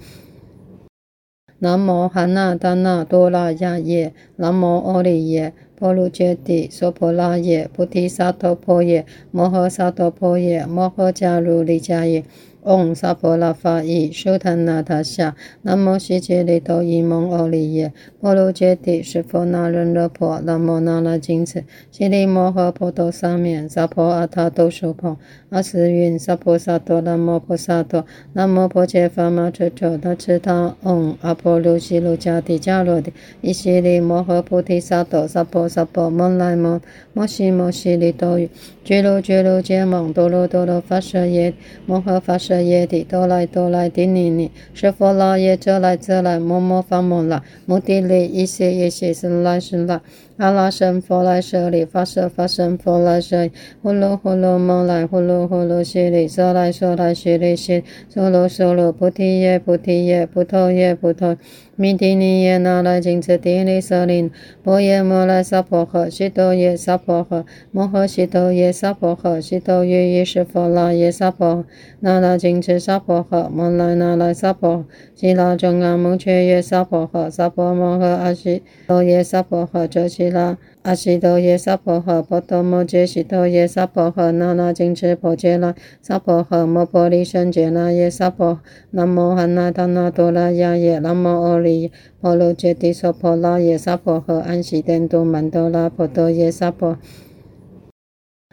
Speaker 1: 南无汉那达那多拉雅耶，南无阿利耶，婆卢揭帝娑婆拉耶，菩提萨埵婆耶，摩诃萨埵婆耶，摩诃迦卢利迦耶。嗡萨婆拉法伊修檀那他夏，南无悉吉利多伊蒙欧利耶，婆卢揭帝湿婆那人乐婆，南无那拉金次，悉利摩诃婆多沙面，萨婆阿他都苏婆，阿斯云萨婆萨多，南无婆萨多，南无婆伽伐玛车车他次他，嗡阿婆卢悉卢迦帝迦罗帝，伊悉利摩诃菩提萨埵，萨婆萨婆摩来摩，摩悉摩悉利多于，俱卢俱卢羯蒙多罗多罗发舍耶，摩诃发舍耶帝哆来哆来帝尼尼，湿佛那耶遮来遮来，摩摩发摩那，摩帝利伊谢耶谢僧来是来。阿拉僧佛来舍利，发舍发僧佛来舍，呼噜呼噜摩来，呼噜呼噜悉利，娑来娑来悉利悉，娑罗娑罗菩提耶菩提耶，菩提耶菩提。弥提尼耶那来金次帝利舍利，波耶摩来萨婆诃，悉多耶萨婆诃，摩诃悉多耶萨婆诃，悉多耶伊湿佛那耶萨婆，那拉金次萨婆诃，摩来那来萨婆，悉拉中阿摩却耶萨婆诃，萨婆摩诃阿悉多耶萨婆诃，遮悉拉。阿悉陀耶娑婆诃，波多摩揭悉陀耶娑婆诃，那那金翅婆伽那娑婆诃，摩婆利胜羯那耶娑婆，南无汉那达那多拉雅耶，南无阿利耶，婆卢揭帝娑婆拉耶娑婆诃，安悉殿都曼多拉婆多耶娑婆，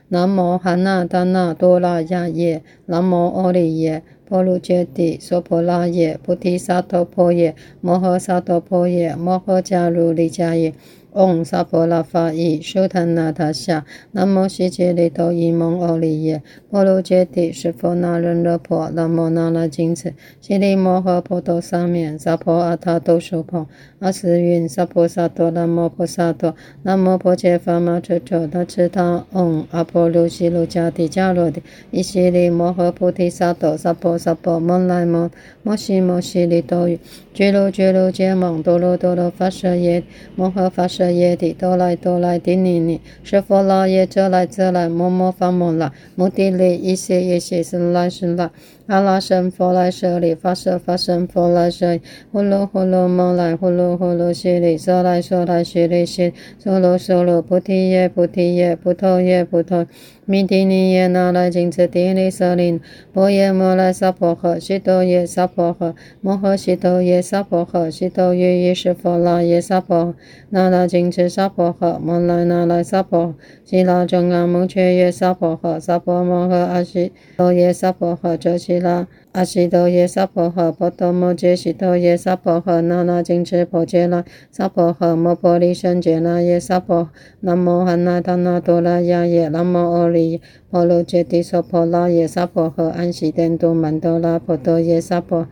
Speaker 1: 南无汉那达那多拉雅耶，南无阿利耶，婆卢揭帝娑婆拉耶，菩提萨埵婆耶，摩诃萨埵婆耶，摩诃迦卢利迦耶。嗡萨婆拉法伊修檀那他夏，南无悉吉利多伊蒙欧利耶，婆卢揭帝湿婆那人乐婆，南无那拉金次，悉利摩诃婆多沙面，萨婆阿他都苏婆，阿斯云萨婆萨多，南无婆萨多，南无婆伽伐玛车车他次他，嗡阿婆卢悉卢迦帝迦罗帝，伊悉利摩诃菩提萨埵，萨婆萨婆摩来摩，摩悉摩悉利多于，俱卢俱卢羯蒙多罗多罗发舍耶，摩诃发舍。耶底哆来哆来帝尼尼，舍佛那耶遮来遮来，摩摩发摩那，摩帝利一些一些是来是来。阿拉僧佛来舍利，发舍法身佛来舍，呼噜呼噜摩来，呼噜呼噜悉利，娑来娑来悉利悉，娑罗娑罗菩提耶菩提耶，菩提耶菩提。弥帝尼耶那来金持帝利舍林，波耶摩来萨婆诃，悉多耶萨婆诃，摩诃悉多耶萨婆诃，悉多于意识佛那耶萨婆诃，那来金持萨婆诃，摩来那来萨婆，悉拉中阿蒙却耶萨婆诃，萨婆摩诃阿悉多耶萨婆诃，遮悉拉。阿悉多耶萨婆诃，波多摩揭悉多耶萨婆诃，那那金持婆伽那萨婆诃，摩婆利胜羯那耶萨婆，南无汉那达那多拉雅耶，南无阿利耶，婆卢揭帝娑婆拉耶萨婆诃，安悉殿都曼多拉婆多耶萨婆，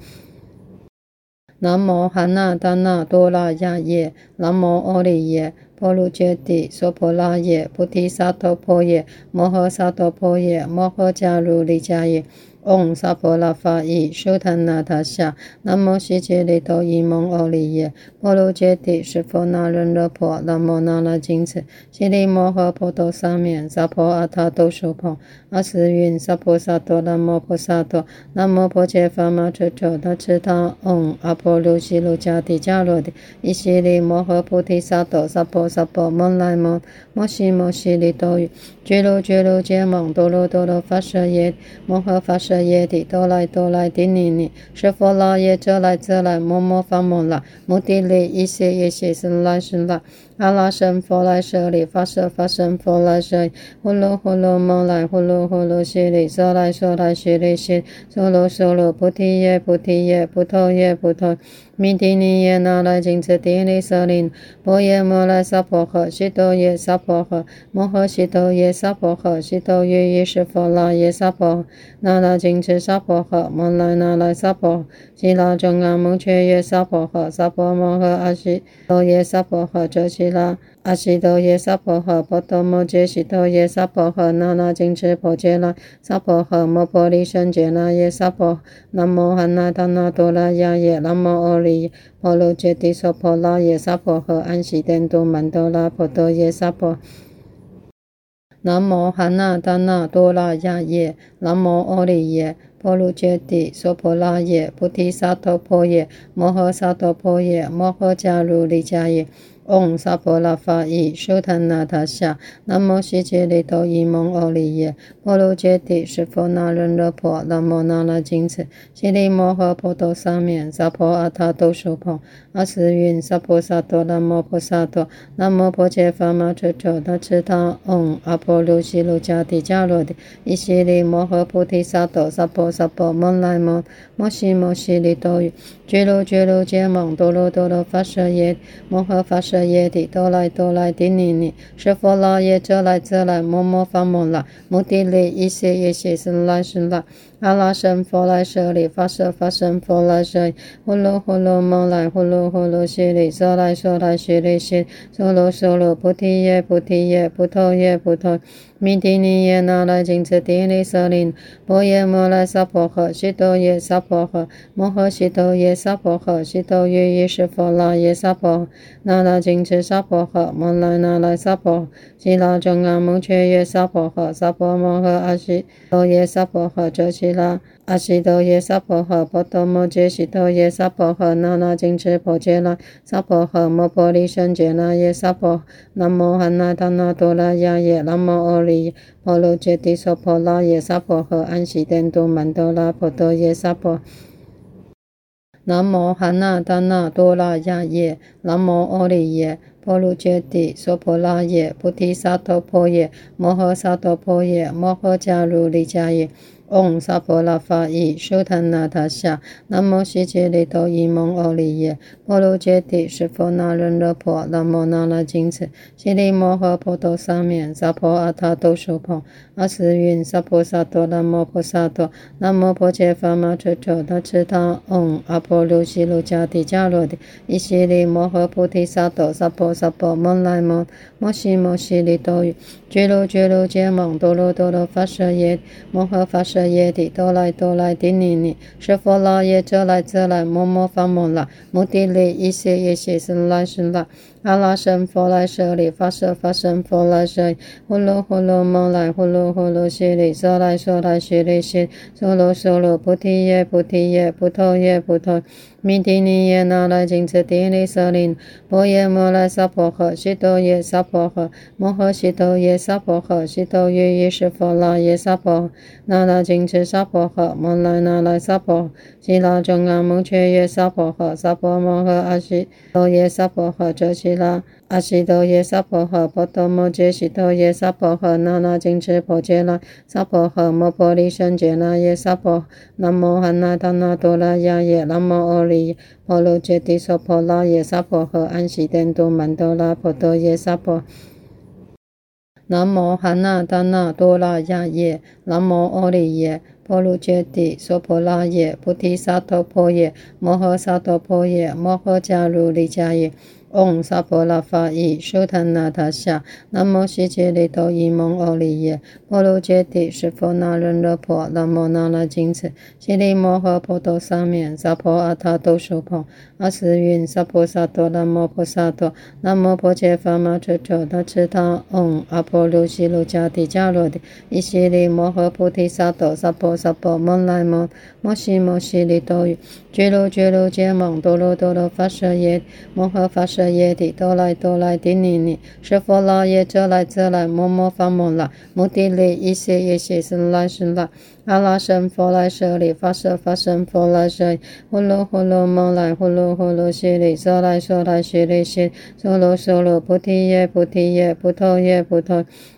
Speaker 1: 南无汉那达那多拉雅耶，南无阿利耶，婆卢揭帝娑婆拉耶，菩提萨埵婆耶，摩诃萨埵婆耶，摩诃迦卢利迦耶。嗡萨婆拉法伊输檀那他夏，南无悉吉利多伊蒙阿利耶，婆卢揭帝释佛那人勒婆，南无那拉金持，悉利摩诃婆多沙面，萨婆阿他都苏婆，阿斯云萨婆萨多，南无婆萨多，南无婆伽伐玛彻彻他敕他，嗡阿婆卢悉卢迦帝迦罗帝，依悉利摩诃菩提萨埵，萨婆萨婆蒙来蒙，摩悉摩悉利多于，俱卢俱卢羯蒙，多罗多罗发舍耶，摩诃发舍。耶帝多来哆来帝尼尼，舍佛那耶遮来遮来，摩摩发摩那，摩帝利一些一些是来是来。阿拉僧佛来舍利，发舍法身佛来舍，呼噜呼噜蒙来，呼噜呼噜悉利，娑来娑来悉利悉，娑罗娑罗菩提耶菩提耶，菩提耶菩提。弥帝尼耶那来金持帝利舍林，波耶摩来萨婆诃，悉多耶萨婆诃，摩诃悉多耶萨婆诃，悉多于意识佛那耶萨婆诃，那来金持萨婆诃，摩来那来萨婆，悉拉中阿蒙却耶萨婆诃，萨婆摩诃阿悉多耶萨婆诃，遮悉拉。阿悉陀耶娑婆诃，波多摩揭悉陀耶娑婆诃，那那谨墀婆伽那娑婆诃，摩婆利胜羯那耶娑婆，南无汉那达那多拉雅耶，南无阿利耶，婆卢揭帝娑婆拉耶娑婆诃，安悉殿都曼多拉婆多耶娑婆，南无汉那达那多拉雅耶，南无阿利耶，婆卢揭帝娑婆拉耶，菩提萨埵婆耶，摩诃萨埵婆耶，摩诃迦卢利迦耶。嗡萨婆拉法伊输檀那他夏，南无悉吉利多伊蒙阿利耶，婆卢揭帝释佛那人勒婆，南无那拉金持，悉利摩诃婆多沙面，萨婆阿他都苏婆，阿斯云萨婆萨多，南无婆萨多，南无婆伽伐玛彻彻他敕他，嗡阿婆卢悉卢迦帝迦罗帝，依悉利摩诃菩提萨埵，萨婆萨婆蒙来蒙，摩悉摩悉利多于，俱卢俱卢羯蒙，多罗多罗发舍耶，摩诃发舍。耶帝多来多来帝尼尼，释佛那耶遮来遮来，摩摩发摩那，摩帝利一些一些是来是来。阿拉僧佛来舍利，发舍法身佛来舍利，呼噜呼噜蒙来，呼噜呼噜悉利，娑来娑来悉利悉，娑罗娑罗菩提耶菩提耶，菩提耶菩提。弥帝尼耶那来金持帝利舍利，波耶摩来萨婆诃，悉多耶萨婆诃，摩诃悉多耶萨婆诃，悉多于意识佛那耶萨婆，那来金持萨婆诃，蒙来那来萨婆，悉拉中阿蒙却耶萨婆诃，萨婆摩诃阿悉多耶萨婆诃，遮悉拉。阿悉多耶萨婆诃，波多摩揭悉多耶萨婆诃，那那金持婆伽那萨婆诃，摩婆利胜羯那耶萨婆，南无汉那达那多拉雅耶，南无阿利耶，婆卢揭帝娑婆拉耶萨婆诃，安悉殿都曼多拉婆多耶萨婆，南无汉那达那多拉雅耶，南无阿利耶，婆卢揭帝娑婆拉耶，菩提萨埵婆耶，摩诃萨埵婆耶，摩诃迦卢利迦耶。嗡萨婆拉法伊输檀那他夏，南无悉吉利多伊蒙阿利耶，摩卢揭帝释佛那人勒婆，南无那拉金翅，悉利摩诃婆多沙面，萨婆阿他都苏婆，阿斯云萨婆萨多，南摩婆萨多，南摩婆伽伐玛彻彻他敕他，嗡阿婆卢悉卢迦帝迦罗帝，依悉利摩诃菩提萨埵，萨婆萨婆蒙来蒙，摩悉摩悉利多于，俱卢俱卢羯蒙，多罗多罗发舍耶，摩诃发舍耶帝多来多来帝尼尼，释佛那耶遮来遮来，摩摩伐摩那，摩帝利一切一切生来生来。阿拉僧佛来舍利，发舍法僧佛来舍利，呼噜呼噜蒙来，呼噜呼噜悉利，娑来娑来悉利悉，娑罗娑罗菩提耶菩提耶，菩提耶菩提。弥帝尼耶那来金持帝利舍林，波耶摩来萨婆诃，悉多耶萨婆诃，摩诃悉多耶萨婆诃，悉多于意识佛那耶萨婆，那来金持萨婆诃，摩来那来萨婆，悉拉中阿摩却耶萨婆诃，萨婆摩诃阿悉多耶萨婆诃，遮悉拉。阿悉陀耶娑婆诃，波多摩揭悉陀耶娑婆诃，那那谨墀婆伽那，娑婆诃，摩婆利胜羯那耶娑婆，南无汉那达那多拉雅耶，南无阿利耶，婆卢揭帝娑婆拉耶娑婆诃，安悉殿都曼多拉婆多耶娑婆，南无汉那达那多拉雅耶，南无阿利耶，婆卢揭帝娑婆拉耶，菩提萨埵婆耶，摩诃萨埵婆耶，摩诃迦卢利迦耶。嗡萨婆拉法伊苏檀那他夏，南无悉吉利多伊蒙欧利耶，婆卢揭帝释佛那仁热婆，南无那拉金持，悉利摩诃婆多沙面，萨婆阿他都苏婆，阿斯云萨婆萨多，南无婆萨多，南无婆伽伐玛彻彻大智大，嗡阿婆卢悉卢迦帝迦罗帝，依悉利摩诃菩提萨埵，萨婆萨婆蒙来蒙，摩悉摩悉利多于，俱卢俱卢羯蒙，多罗多罗发舍耶，摩诃发舍。耶帝多来多来帝尼尼，释佛那耶则来则来，摩摩伐摩那，摩帝利一切一切生来生来。阿拉僧佛来舍利，发舍法身佛来舍利，呼噜呼噜摩来，呼噜呼噜悉利，娑来娑来悉利悉，娑罗娑罗菩提耶菩提耶，菩提耶菩提。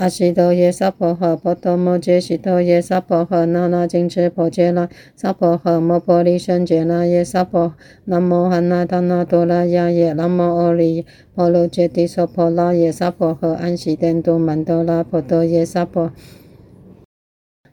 Speaker 1: 阿，悉多耶萨婆诃，婆诃，波多摩揭悉多耶萨婆诃，那那金持婆伽那。娑婆诃，摩婆利胜羯那耶娑婆，南无汉那达那多拉雅耶，南无阿利耶，婆卢揭帝娑婆拉耶娑婆诃，安悉殿都曼多拉婆多耶娑婆，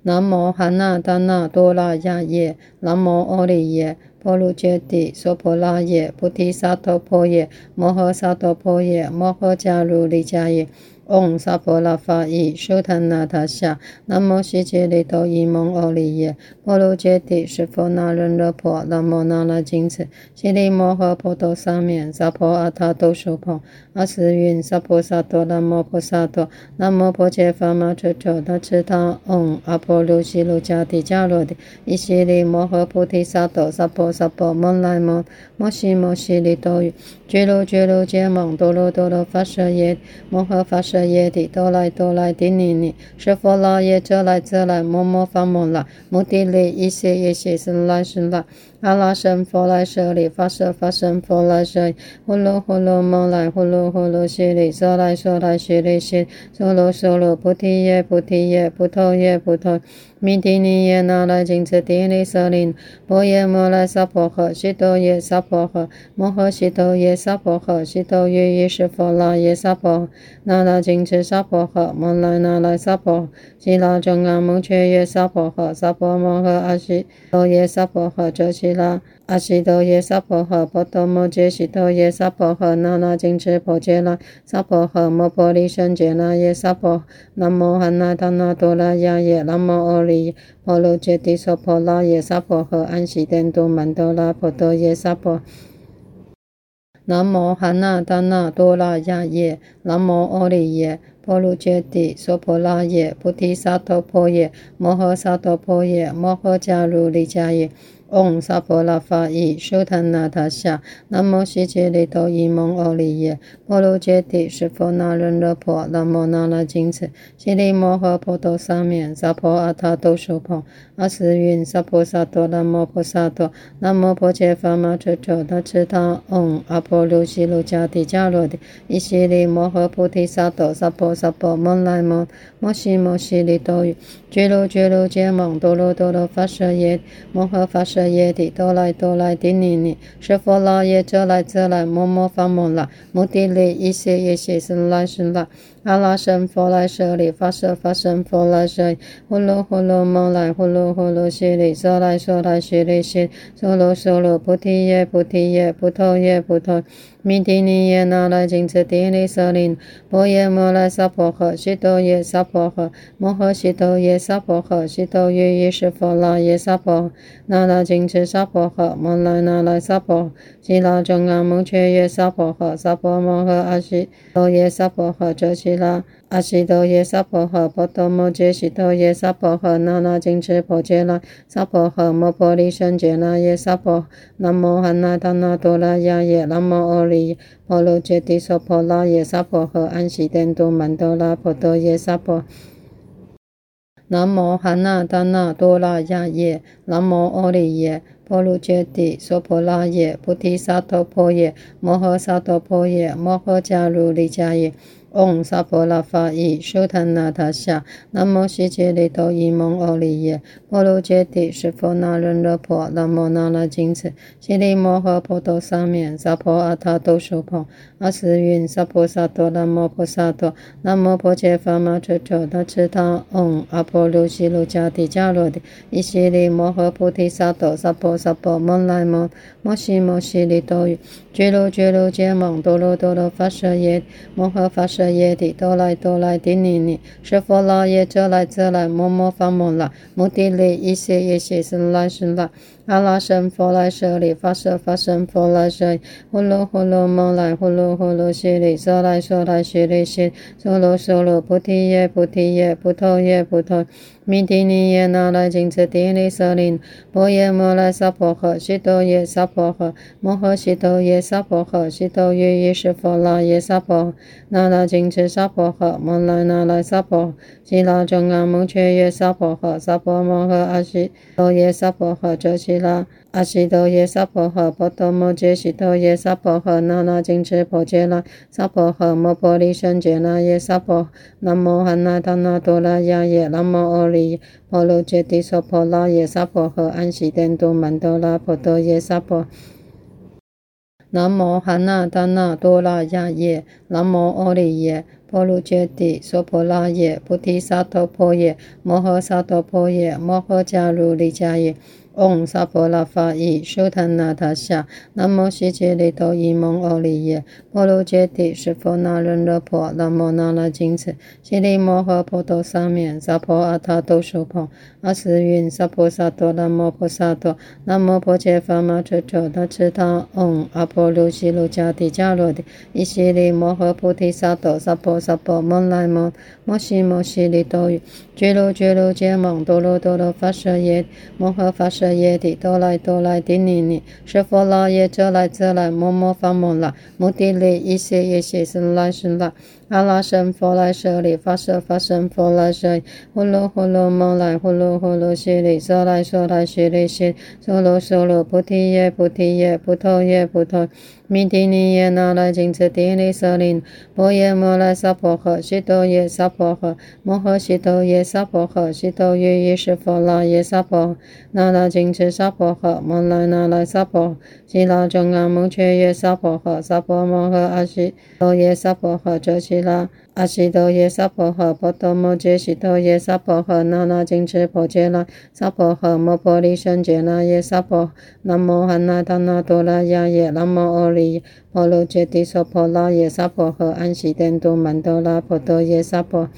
Speaker 1: 南无汉那达那多拉雅耶，南无阿利耶，婆卢揭帝娑婆拉耶，菩提萨埵婆耶，摩诃萨埵婆耶，摩诃迦卢尼迦耶。嗡萨婆拉法伊输檀那他夏，南无悉吉利多伊蒙欧利耶，婆卢揭帝释佛那人乐婆，南无那那金持，悉利摩诃婆多沙面，萨婆阿他都苏婆，阿斯云萨婆萨多，南无婆萨多，南无婆伽伐玛彻彻大智大，嗡阿婆卢悉卢迦帝迦罗帝，依悉利摩诃菩提萨埵，萨婆萨婆蒙来蒙，摩悉摩悉利多于，俱卢俱卢羯蒙，多罗多罗发舍耶，摩诃发舍。耶帝多来多来帝尼尼，释佛那耶则来则来，摩摩伐摩那，摩帝利一些一些是来是来。阿拉僧佛来舍利，发舍法身佛来舍利，呼噜呼噜蒙来，呼噜呼噜悉利，娑来娑来悉利悉，娑罗娑罗菩提耶菩提耶，菩提耶菩提。弥提尼耶那来金持帝利舍利，波耶摩来萨婆诃，悉多耶萨婆诃，摩诃悉多耶萨婆诃，悉多于意识佛那耶萨婆，那那金持萨婆诃，摩来那来萨婆，悉拉中阿目犍耶萨婆诃，萨婆摩诃阿悉多耶萨婆诃，遮悉拉。阿悉多耶娑婆诃，波多摩揭悉多耶娑婆诃，那那金持婆伽罗萨婆诃，摩婆利胜羯那耶娑婆，南无汉那达那多拉雅耶，南无阿利耶，婆卢揭帝娑婆拉耶娑婆诃，安悉殿都曼多拉婆多耶娑婆，南无汉那达那多拉雅耶，南无阿利耶，婆卢揭帝娑婆那耶，菩提萨埵婆耶，摩诃萨埵婆耶，摩诃迦卢利迦耶。嗡萨婆拉法伊输檀那他夏，南无悉吉利多伊蒙欧利耶，婆卢揭帝释佛那人乐婆，南无那那金持，悉利摩诃婆多沙面，萨婆阿他都苏婆，阿斯云萨婆萨多，南无婆萨多，南无婆伽伐玛彻彻大智大，嗡阿婆卢悉卢迦帝迦罗帝，依悉利摩诃菩提萨埵，萨婆萨婆蒙来蒙，摩悉摩悉利多，俱卢俱卢羯蒙，多罗多罗发舍耶，摩诃发舍。耶帝，多来多来帝尼尼，舍佛那耶，遮来遮来，摩摩伐摩那，目的利，一些一些是来生来。阿拉僧佛来舍利，发舍发僧佛来舍利，呼噜呼噜蒙来，呼噜呼噜悉利，娑来娑来悉利悉，娑罗娑罗，菩提耶菩提耶，不脱耶不脱。弥帝尼耶那来金持帝利舍利，波耶摩来萨婆诃，悉多耶萨婆诃，摩诃悉多耶萨婆诃，悉多于意识佛那耶萨婆，那来金持萨婆诃，摩来那来萨婆，悉拉中阿目犍耶萨婆诃，萨婆摩诃阿悉多耶萨婆诃，遮毘拉。阿悉多耶萨婆诃，波多摩揭悉多耶萨婆诃，那那金持婆伽罗萨婆诃，摩婆利胜羯那耶萨婆，南无汉那达那多拉雅耶，南无阿利耶，婆卢揭帝娑婆拉耶萨婆诃，安悉殿都曼多拉婆多耶萨婆，南无汉那达那多拉雅耶，南无阿利耶，婆卢揭帝娑婆拉耶，菩提萨埵婆耶，摩诃萨埵婆耶，摩诃迦卢利迦耶。嗡萨婆拉法伊输檀那他夏，南无悉吉利多伊蒙欧利耶，婆卢揭帝释佛那人乐婆，南无那那金持，悉利摩诃波多沙面，萨婆阿他都苏婆，阿斯云萨婆萨多，南无婆萨多，南无婆伽伐玛彻彻大智大，嗡阿婆卢悉卢迦帝迦罗帝，依悉利摩诃菩提萨埵，萨婆萨婆蒙来蒙，摩悉摩悉利多于，俱卢俱卢羯蒙，多罗多罗发舍耶，摩诃发舍。耶帝，多来多来帝尼尼，舍佛那耶，遮来遮来，摩摩发摩那，目的利，一些一些是来是来。阿拉僧佛来舍利，发舍发僧佛来舍利，呼噜呼噜蒙来，呼噜呼噜悉利，娑来娑来悉利悉，娑罗娑罗，菩提耶菩提耶，不脱耶不脱。弥帝尼耶那来金持帝利舍利，波耶摩来萨婆诃，悉多耶萨婆诃，摩诃悉多耶萨婆诃，悉多于意识佛那耶萨婆。诃，那来金持萨婆诃，摩来那来萨婆。诃，悉拉中阿目犍耶萨婆诃，萨婆摩诃阿悉多耶萨婆诃，遮拉。阿悉多耶萨婆诃，波多摩揭悉多耶萨婆诃，那那金持婆伽罗萨婆诃，摩婆利胜羯那耶萨婆，南无汉那达那多拉雅耶，南无阿利耶，婆卢揭帝娑婆拉耶萨婆诃，安悉殿都曼多拉婆多耶萨婆，南无汉那达那多拉雅耶，南无阿利耶，婆卢揭帝娑婆拉耶，菩提萨埵婆耶，摩诃萨埵婆耶，摩诃迦卢利迦耶。嗡萨婆拉法伊输檀那他夏，南无悉吉利多伊蒙欧利耶，婆卢揭帝释佛那人乐婆，南无那那金持，悉利摩诃波多沙面，萨婆阿他都苏婆，阿斯云萨婆萨多，南无婆萨多，南无婆伽伐玛彻彻大智大，嗡阿婆卢悉卢迦帝迦罗帝，依悉利摩诃菩提萨埵，萨婆萨婆蒙来蒙，摩悉摩悉利多，俱卢俱卢羯蒙，多罗多罗发舍耶，摩诃发舍。耶帝，多来多来帝尼尼，舍佛那耶，遮来遮来，摩摩伐摩那，目的利，一切一切，生来生来。阿拉僧佛来舍利，发舍发僧佛来舍利，呼噜呼噜蒙来，呼噜呼噜悉利，娑来娑来悉利悉，娑罗娑罗，菩提耶菩提耶，不脱耶不脱。弥帝尼耶那来金持帝利舍利，波耶摩来萨婆诃，悉多耶萨婆诃，摩诃悉多耶萨婆诃，悉多于意识佛那耶萨婆，那那金持萨婆诃，摩来那来萨婆，悉拉中阿目犍耶萨婆诃，萨婆摩诃阿悉多耶萨婆诃，遮阿悉多耶萨婆诃，波多摩揭悉多耶萨婆诃，那那金持婆伽罗萨婆诃，摩婆利胜羯那耶萨婆，南无汉那达那多拉雅耶，南无阿利耶，婆卢揭帝娑婆拉耶萨婆诃，安悉殿都曼多拉婆多耶萨婆，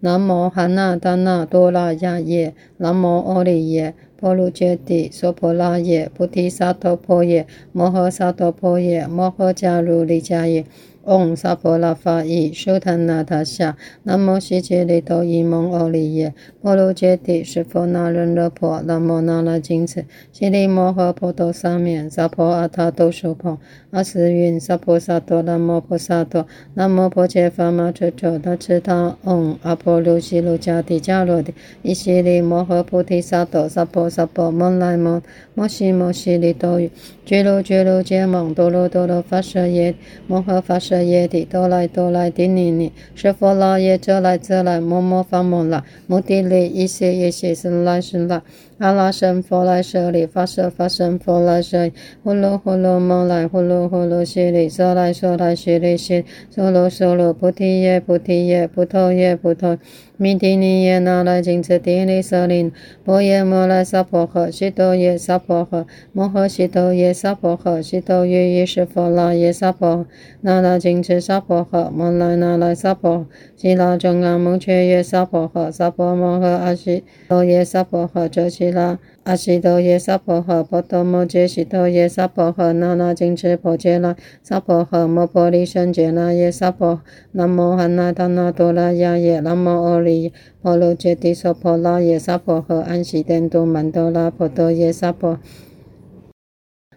Speaker 1: 南无汉那达那多拉雅耶，南无阿利耶，波罗揭帝娑婆拉耶，菩提萨埵婆耶，摩诃萨埵婆耶，摩诃迦卢尼迦耶。嗡萨婆拉法伊输檀那他夏，南无悉吉利多伊蒙欧利耶，婆卢揭帝释佛那人乐婆，南无那那金持，悉利摩诃波多三面，萨婆阿他都苏婆，阿斯云萨婆萨多，南无婆萨多，南无婆伽梵玛彻彻大智大，嗡阿婆卢悉卢迦帝迦罗帝，悉利摩诃菩提萨埵，萨婆萨婆蒙来蒙，摩悉摩悉利多于，俱卢俱卢羯蒙，多罗多罗发舍耶，摩诃发舍。耶帝，多来多来帝尼尼，舍佛那耶，遮来遮来，摩摩伐摩那，摩帝利，一切一切，生来生来。阿拉僧佛来舍利，发舍发僧佛来舍利，呼噜呼噜摩来，呼噜呼噜悉利，娑来娑来悉利悉，娑罗娑罗菩提耶菩提耶，菩提叶菩提。弥帝尼耶那来金次帝利舍利，波耶摩来萨婆诃，悉多耶萨婆诃，摩诃悉多耶萨婆诃，悉多于意识佛那耶萨婆，那来金次萨婆诃，摩来那来萨婆，悉拉中阿蒙却耶萨婆诃，萨婆摩诃阿悉多耶萨婆诃，遮悉拉。阿悉陀耶娑婆诃，波多摩揭悉陀耶娑婆诃，那那金翅婆伽那娑婆诃，摩婆利胜羯那耶娑婆，南无汉那达那多拉雅耶，南无阿利婆卢揭帝娑婆拉耶娑婆诃，安悉殿都曼多拉婆多耶娑婆，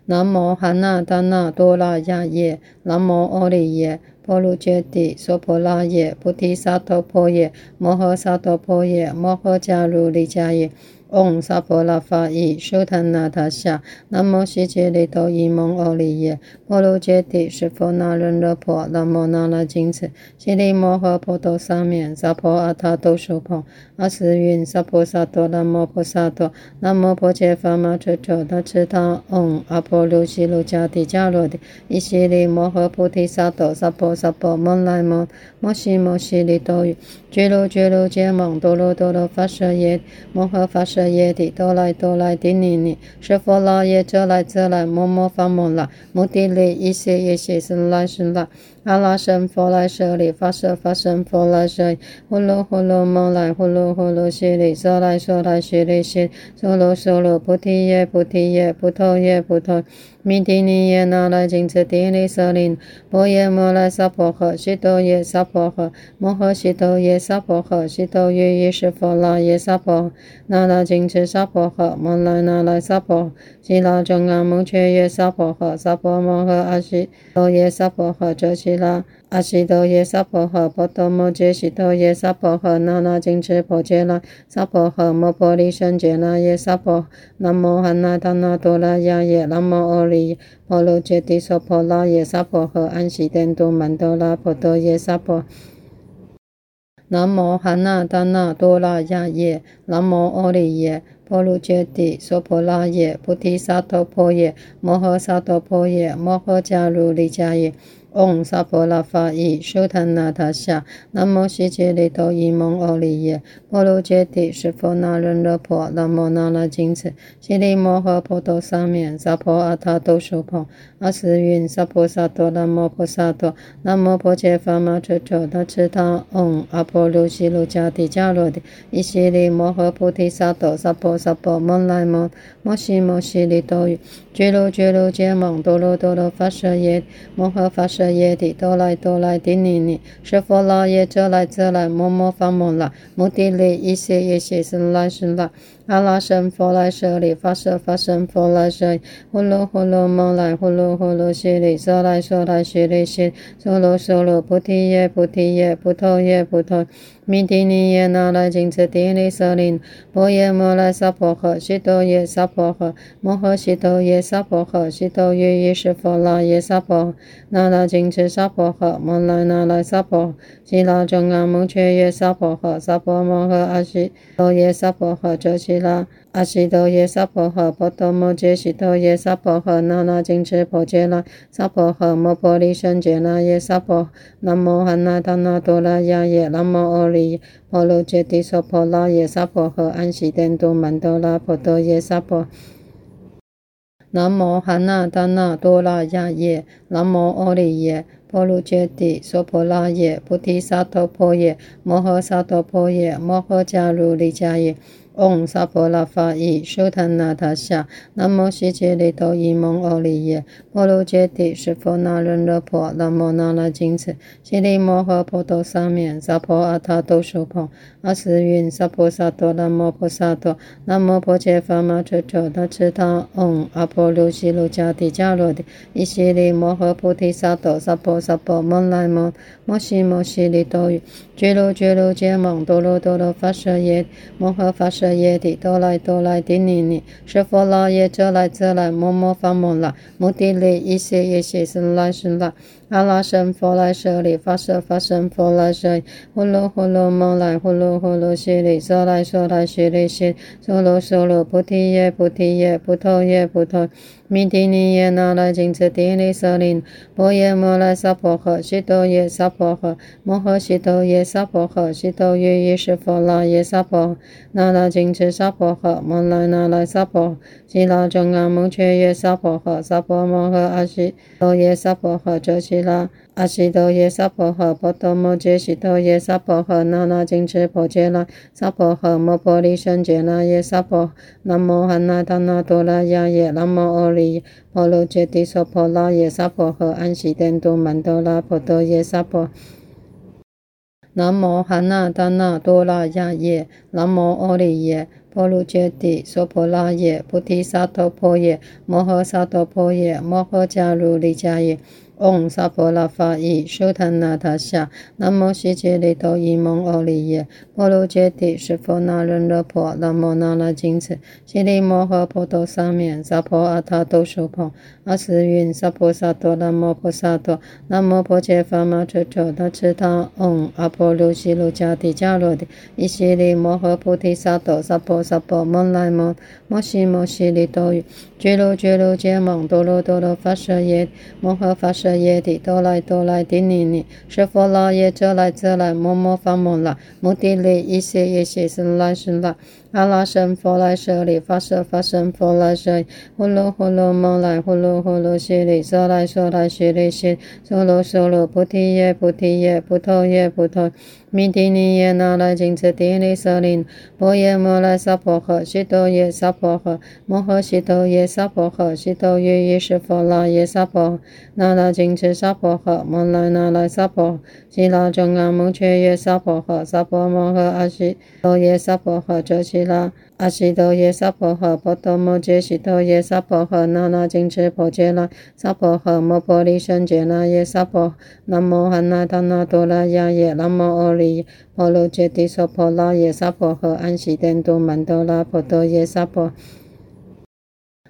Speaker 1: 南无汉那达那多拉雅耶，南无阿利耶婆卢揭帝娑婆拉耶，菩提萨埵婆耶，摩诃萨埵婆耶，摩诃迦卢尼迦耶。嗡萨婆拉法伊苏檀那他夏，南无悉吉利多伊蒙欧利耶，婆卢揭帝释佛那人乐婆，南无那那金翅，悉利摩诃波多沙面，萨婆阿他都苏婆，阿斯云萨婆萨多，南无婆萨多，南无婆伽伐玛彻彻大智他，嗡阿婆卢悉卢迦帝迦罗帝，依悉利摩诃菩提萨埵，萨婆萨婆摩来摩，摩悉摩悉利多语，俱卢俱卢羯蒙多罗多罗发舍耶，摩诃发舍耶帝，多来多来帝尼尼，释佛那耶遮来遮来，摩摩发摩那，摩帝利一切一切生来是来。阿拉僧佛来舍利，发舍发僧佛来舍利，呼噜呼噜摩来，呼噜呼噜悉利，娑来娑来悉利悉，娑罗娑罗菩提耶菩提耶，菩提叶菩提。弥帝尼耶那来金次帝利舍利，波耶摩来萨婆诃，悉多耶萨婆诃，摩诃悉多耶萨婆诃，悉多于意识佛那耶萨婆，那来金次萨婆诃，摩来那来萨婆，悉拉中阿蒙却耶萨婆诃，萨婆摩诃阿悉多耶萨婆诃，遮悉拉。阿悉多耶萨婆诃，波多摩揭悉多耶萨婆诃，那那金翅婆伽拉萨婆诃，摩婆利胜羯那耶萨婆，南无汉那达那多拉雅耶，南无阿利婆卢揭帝娑婆拉耶萨婆诃，安悉殿都曼多拉婆多耶萨婆，南无汉那达那多拉雅耶，南无阿利耶 ဖောလိုချက်တိစောဖောလာရဲ့ပုတိသာသောဖောရဲ့မောဟသာသောဖောရဲ့မောဟကြလိုလေချရဲ့ 嗡萨婆拉法伊苏檀那他夏，南无悉吉利多伊蒙欧利耶，婆卢揭帝释佛那人乐婆，南无那那金翅，悉利摩诃波多沙面，萨婆阿他都苏婆，阿斯云萨婆萨多，南无婆萨多，南无婆伽伐玛彻彻大智他，嗡阿婆卢悉卢迦帝迦罗帝，依悉利摩诃菩提萨埵，萨婆萨婆摩来摩，摩悉摩悉利多于，俱卢俱卢羯蒙多罗多罗发舍耶，摩诃发舍。耶帝，多来多来帝尼尼，释佛那耶遮来遮来，摩摩发摩那，摩帝利一切一切生来生来。阿拉僧佛来舍利，发舍发僧佛来舍，呼噜呼噜摩来，呼噜呼噜悉利，娑来娑来悉利悉，娑罗娑罗菩提叶菩提叶，菩提叶菩提。弥帝尼耶那来金次帝利舍利，波耶摩来萨婆诃，悉多耶萨婆诃，摩诃悉多耶萨婆诃，悉多于意识佛那耶萨婆，那那金翅萨婆诃，摩来那来萨婆，悉拉中阿蒙却耶萨婆诃，萨婆摩诃阿悉多耶萨婆诃，遮悉拉。阿悉多耶萨婆诃，波多摩揭悉多耶萨婆诃，那那金翅婆伽那萨婆诃，摩婆利胜羯那耶萨婆，南无汉那达那多拉雅耶，南无阿利婆卢揭帝娑婆拉耶萨婆诃，安悉殿都曼多拉婆多耶萨婆，南无汉那达那多拉亚耶，南无阿利耶婆卢揭帝娑婆拉耶，菩提萨埵婆耶，摩诃萨埵婆耶，摩诃迦卢尼迦耶。嗡萨婆拉法伊苏檀那他夏，南无悉吉利多伊蒙欧利耶，婆卢揭帝释佛那人乐婆，南无那那金翅，悉利摩诃波多沙面，萨婆阿他都苏婆，阿斯云萨婆萨多，南无婆萨多，南无婆伽伐玛彻彻大智他，嗡阿婆卢悉卢迦帝迦罗帝，依悉利摩诃菩提萨埵，萨婆萨婆摩来摩，摩悉摩悉利多于，俱卢俱卢羯蒙多罗多罗发舍耶，摩诃发舍。舍耶帝，哆来哆来帝尼尼，舍佛那耶，遮来遮来，摩摩发摩那，摩地利，一切一切，生来是来。阿拉僧佛来舍利，发舍发僧佛来舍，呼噜呼噜摩来，呼噜呼噜悉利，舍来舍来悉利悉，娑罗娑罗，菩提耶菩提耶，菩提耶波罗，弥帝尼耶那来金智帝利舍林，波耶摩来萨婆诃，悉多耶萨婆诃，摩诃悉多耶萨婆诃，悉多于意识佛那耶萨婆诃，那来金智萨婆诃，摩来那来萨婆，悉拉中阿蒙却耶萨婆诃，萨婆摩诃阿悉多耶萨婆诃，遮悉拉。阿悉陀耶娑婆诃，波多摩揭悉陀耶娑婆诃，那那谨墀婆伽那娑婆诃，摩婆利胜羯那耶娑婆，南无汉那达那多拉雅耶，南无阿利耶，婆卢揭帝娑婆拉耶萨婆诃，安悉殿都曼多拉婆多耶萨婆，南无汉那达那多拉雅耶，南无阿利耶，婆卢揭帝娑婆拉耶，菩提萨埵婆耶，摩诃萨埵婆耶，摩诃迦卢利迦耶。嗡萨婆拉法伊舒坦那他夏，南无悉吉利多伊蒙阿利耶，婆卢揭帝释佛那人勒婆，南无那那金智，悉利摩诃婆多沙面，萨婆阿他都苏婆，阿斯云萨婆萨多，南无婆萨多，南无婆伽伐玛车车他次他，嗡阿婆卢悉卢迦帝迦罗帝，依悉利摩诃菩提萨埵，萨婆萨婆摩来摩，摩悉摩悉利多于，俱卢俱卢羯蒙多罗多罗发舍耶，摩诃发舍。耶帝，多来哆来帝尼尼，舍佛那耶，遮来遮来，摩摩发摩那，摩帝利，一切一切，生来是来。阿拉僧佛来舍利，发舍发僧佛来舍，呼噜呼噜摩来，呼噜呼噜悉利，娑来娑来悉利悉，娑罗娑罗，菩提耶菩提耶，波罗耶波罗，弥帝尼耶那来金智帝利舍林，波耶摩来萨婆诃，悉多耶萨婆诃，摩诃悉多耶萨婆诃，悉多于意识佛那耶萨婆诃，那来金智萨婆诃，摩来那来萨婆，悉拉中阿蒙却耶萨婆诃，萨婆摩诃阿悉多耶萨婆诃，遮悉拉。阿悉陀耶娑婆诃，波多摩揭悉陀耶娑婆诃，那那金智婆伽那娑婆诃，摩婆利胜羯那耶娑婆，南无汉那达那多拉雅耶，南无阿利耶，婆卢揭帝娑婆拉耶娑婆诃，安悉殿都曼多拉婆多耶娑婆，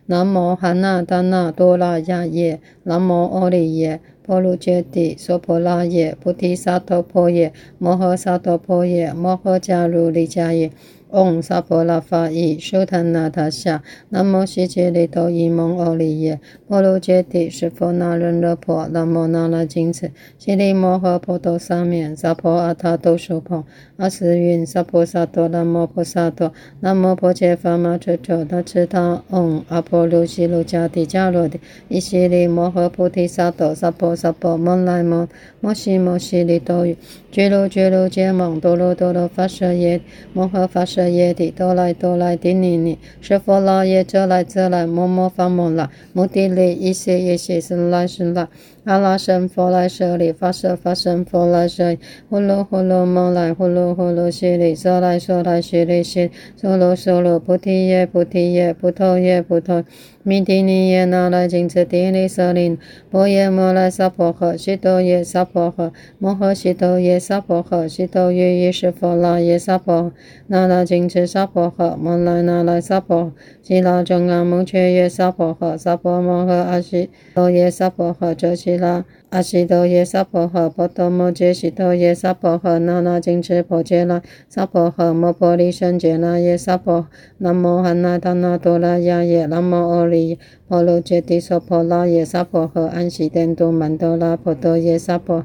Speaker 1: 南无汉那达那多拉雅耶，南无阿利耶，婆卢揭帝娑婆拉耶，菩提萨埵婆耶，摩诃萨埵婆耶，摩诃迦卢利迦耶。嗡萨婆拉法伊舒坦那他夏，南无悉吉利多伊蒙阿利耶，婆卢揭帝释佛那人勒婆，南无那那金智，悉利摩诃婆多沙面，萨婆阿他都苏婆，阿斯云萨婆萨多，南无婆萨多，南无婆伽伐玛车车他次他，嗡阿婆卢悉卢迦帝迦罗帝，依悉利摩诃菩提萨埵，萨婆萨婆摩来摩，摩悉摩悉利多于，俱卢俱卢羯蒙多罗多罗发舍耶，摩诃发舍耶帝，多来多来帝尼尼，舍佛那耶，遮来遮来，摩摩发摩拉，摩帝利，一切一切，生来是来。阿拉僧佛来舍利，发舍发僧佛来舍利，呼噜呼噜摩来，呼噜呼噜悉利，娑来娑来悉利悉，娑罗娑罗，菩提耶菩提耶，菩提耶波罗，弥帝尼耶那来金智帝利舍林，波耶摩来萨婆诃，悉多耶萨婆诃，摩诃悉多耶萨婆诃，悉多于意识佛那耶萨婆诃，那那金智萨婆诃，摩来那来萨婆，悉拉中阿摩却耶萨婆诃，萨婆摩诃阿悉多耶萨婆诃，遮悉拉。阿悉陀耶娑婆诃，波多摩揭悉陀耶娑婆诃，那那金智婆伽那娑婆诃，摩婆利胜羯那耶娑婆，南无汉那达那多拉雅耶，南无阿利耶，婆卢揭帝娑婆拉耶娑婆诃，安悉殿都曼多拉婆多耶娑婆，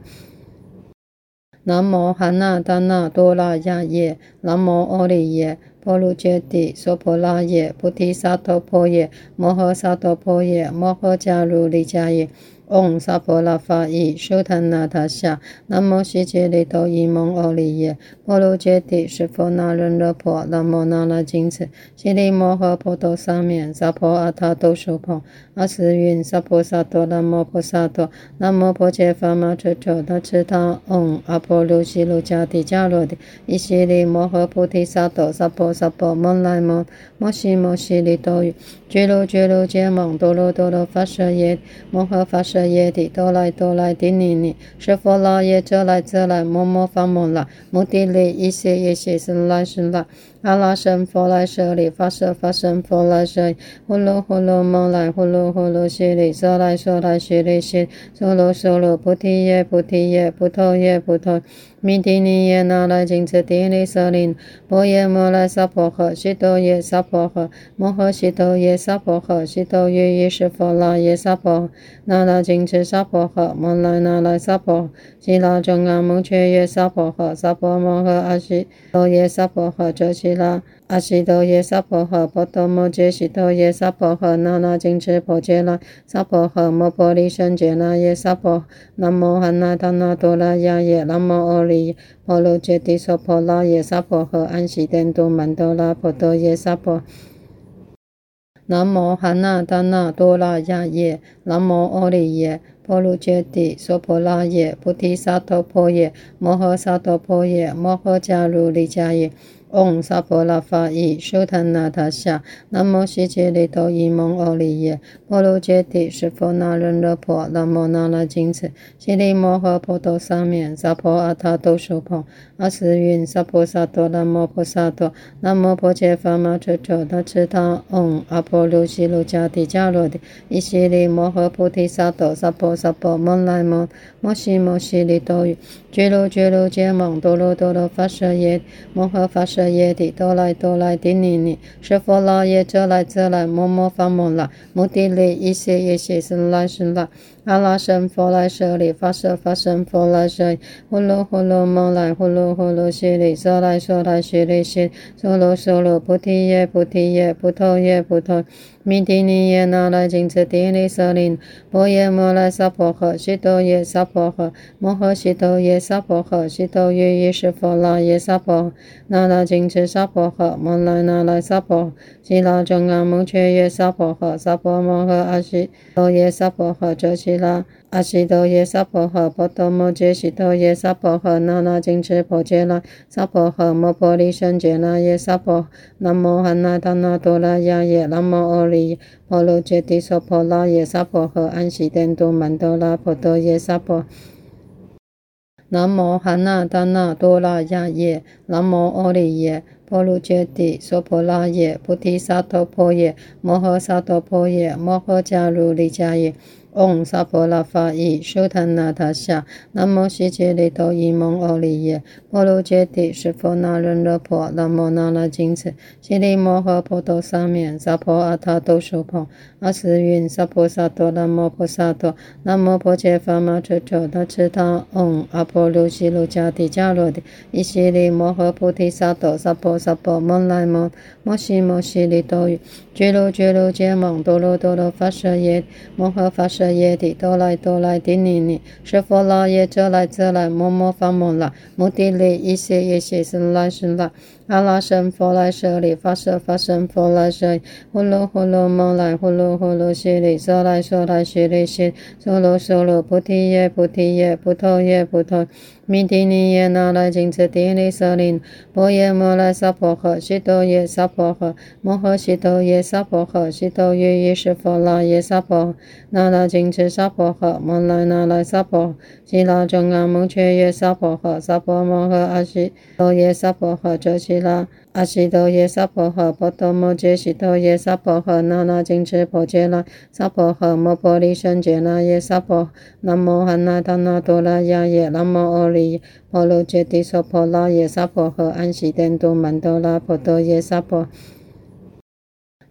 Speaker 1: 南无汉那达那多拉雅耶，南无阿利耶，婆卢揭帝娑婆拉耶，菩提萨埵婆耶，摩诃萨埵婆耶，摩诃迦卢利迦耶。嗡萨婆拉法伊舒坦那他夏，南无悉吉利多伊蒙阿利耶，婆卢揭帝释佛那人勒婆，南无那那金智，悉利摩诃婆多沙面，萨婆阿他都苏婆，阿斯云萨婆萨多，南无婆萨多，南无婆伽伐玛车车他次他，嗡阿婆卢悉卢迦帝迦罗帝，依悉利摩诃菩提萨埵，萨婆萨婆摩来摩，摩悉摩悉利多于，俱卢俱卢羯蒙多罗多罗发舍耶，摩诃发舍。耶帝，哆来哆来帝尼尼，舍佛那耶，遮来遮来，摩摩发摩那，摩帝利，一些一些是来是来。阿拉神佛来舍利，发舍发神佛来舍，呼噜呼噜蒙来，呼噜呼噜悉利，娑来娑来悉利悉，娑罗娑罗菩提耶菩提耶，菩提耶菩提。弥帝尼耶那来金持帝利舍林，波耶摩拉萨婆诃，悉多耶萨婆诃，摩诃悉多耶萨婆诃，悉多于意识佛那耶萨婆诃，那来金持萨婆诃，摩来那来萨婆，悉拉中阿蒙却耶萨婆诃，萨婆摩诃阿悉多耶萨婆诃，遮悉拉。阿悉陀耶娑婆诃，波多摩揭悉陀耶娑婆诃，那那金持婆伽那娑婆诃，摩婆利胜羯那耶娑婆，南无汉那达那多拉雅耶，南无阿利耶，婆卢揭帝娑婆拉耶娑婆诃，安悉殿都曼多拉婆多耶娑婆，南无汉那达那多拉雅耶，南无阿利耶，婆卢揭帝娑婆拉耶，菩提萨埵婆耶，摩诃萨埵婆耶，摩诃迦卢利迦耶。嗡萨婆拉法伊输檀那他夏，南无悉吉利多伊蒙欧利耶，婆卢揭帝释佛那人勒婆，南无那拉金持，悉利摩诃婆多沙面，萨婆阿他都苏婆，阿斯云萨婆萨多，南无婆萨多，南无婆伽伐玛彻彻他敕他，嗡阿婆卢悉卢迦帝迦罗帝，依悉利摩诃菩提萨埵，萨婆萨婆蒙来蒙，摩悉摩悉利多于，俱卢俱卢羯蒙，多罗多罗发舍耶，摩诃发舍。耶帝多来多来帝尼尼，释佛那耶遮来遮来，默默发摩那，摩地利一些一些是来是来。阿拉僧佛来舍利，发舍发僧佛来舍利，呼噜呼噜蒙来，呼噜呼噜悉利，娑来娑来悉利悉，娑罗娑罗菩提耶菩提耶，菩提耶菩提。弥帝尼耶那来金持帝利舍利，波耶摩来萨婆诃，悉多耶萨婆诃，摩诃悉多耶萨婆诃，悉多于意识佛那耶萨婆，那来金持萨婆诃，摩来那来萨婆，悉拉中阿蒙却耶萨婆诃，萨婆摩诃阿悉多耶萨婆诃，遮悉拉。阿悉多耶萨婆诃，波多摩揭悉多耶萨婆诃，那那金持婆伽那萨婆诃，摩婆利胜羯那耶萨婆，南无汉那达那多拉雅耶，南无阿利耶，婆卢揭帝娑婆拉耶萨婆诃，安悉殿都曼多拉婆多耶萨婆，南无汉那达那多拉雅耶，南无阿利耶，婆卢揭帝娑婆拉耶，菩提萨埵婆耶，摩诃萨埵婆耶，摩诃迦卢利迦耶。嗡萨婆拉法伊输檀那他夏，南无悉吉利多伊蒙欧利耶，摩罗揭帝释佛那人勒婆，南无那拉金持，悉利摩诃婆多沙面，萨婆阿他都苏婆，阿斯云萨婆萨多，南无婆萨多，南无婆伽伐玛彻彻他敕他，嗡阿婆卢悉卢迦帝迦罗帝，依悉利摩诃菩提萨埵，萨婆萨婆蒙来蒙，摩悉摩悉利多于，俱卢俱卢羯蒙，多罗多罗发舍耶，摩诃发舍。耶帝多来多来帝尼尼，释佛那耶遮来遮来，摩摩发摩那，摩帝利一切一切生来生来。阿拉僧佛来舍利，发舍发僧佛来舍利，呼噜呼噜蒙来，呼噜呼噜悉利，娑来娑来悉利悉，娑罗娑罗菩提耶菩提耶，菩提耶菩提。弥帝尼耶那来金持帝利舍利，波耶摩来萨婆诃，悉多耶萨婆诃，摩诃悉多耶萨婆诃，悉多于意识佛那耶萨婆诃，那来金持萨婆诃，摩来那来萨婆，悉拉中阿蒙却耶萨婆诃，萨婆摩诃阿悉多耶萨婆诃，遮悉拉。阿悉多耶萨婆诃，波多摩揭悉多耶萨婆诃，那那金持婆伽那萨婆诃，摩婆利胜羯那耶萨婆，南无汉那达那多拉雅耶，南无阿利耶，婆卢揭帝娑婆拉耶萨婆诃，安悉殿都曼多拉婆多耶萨婆，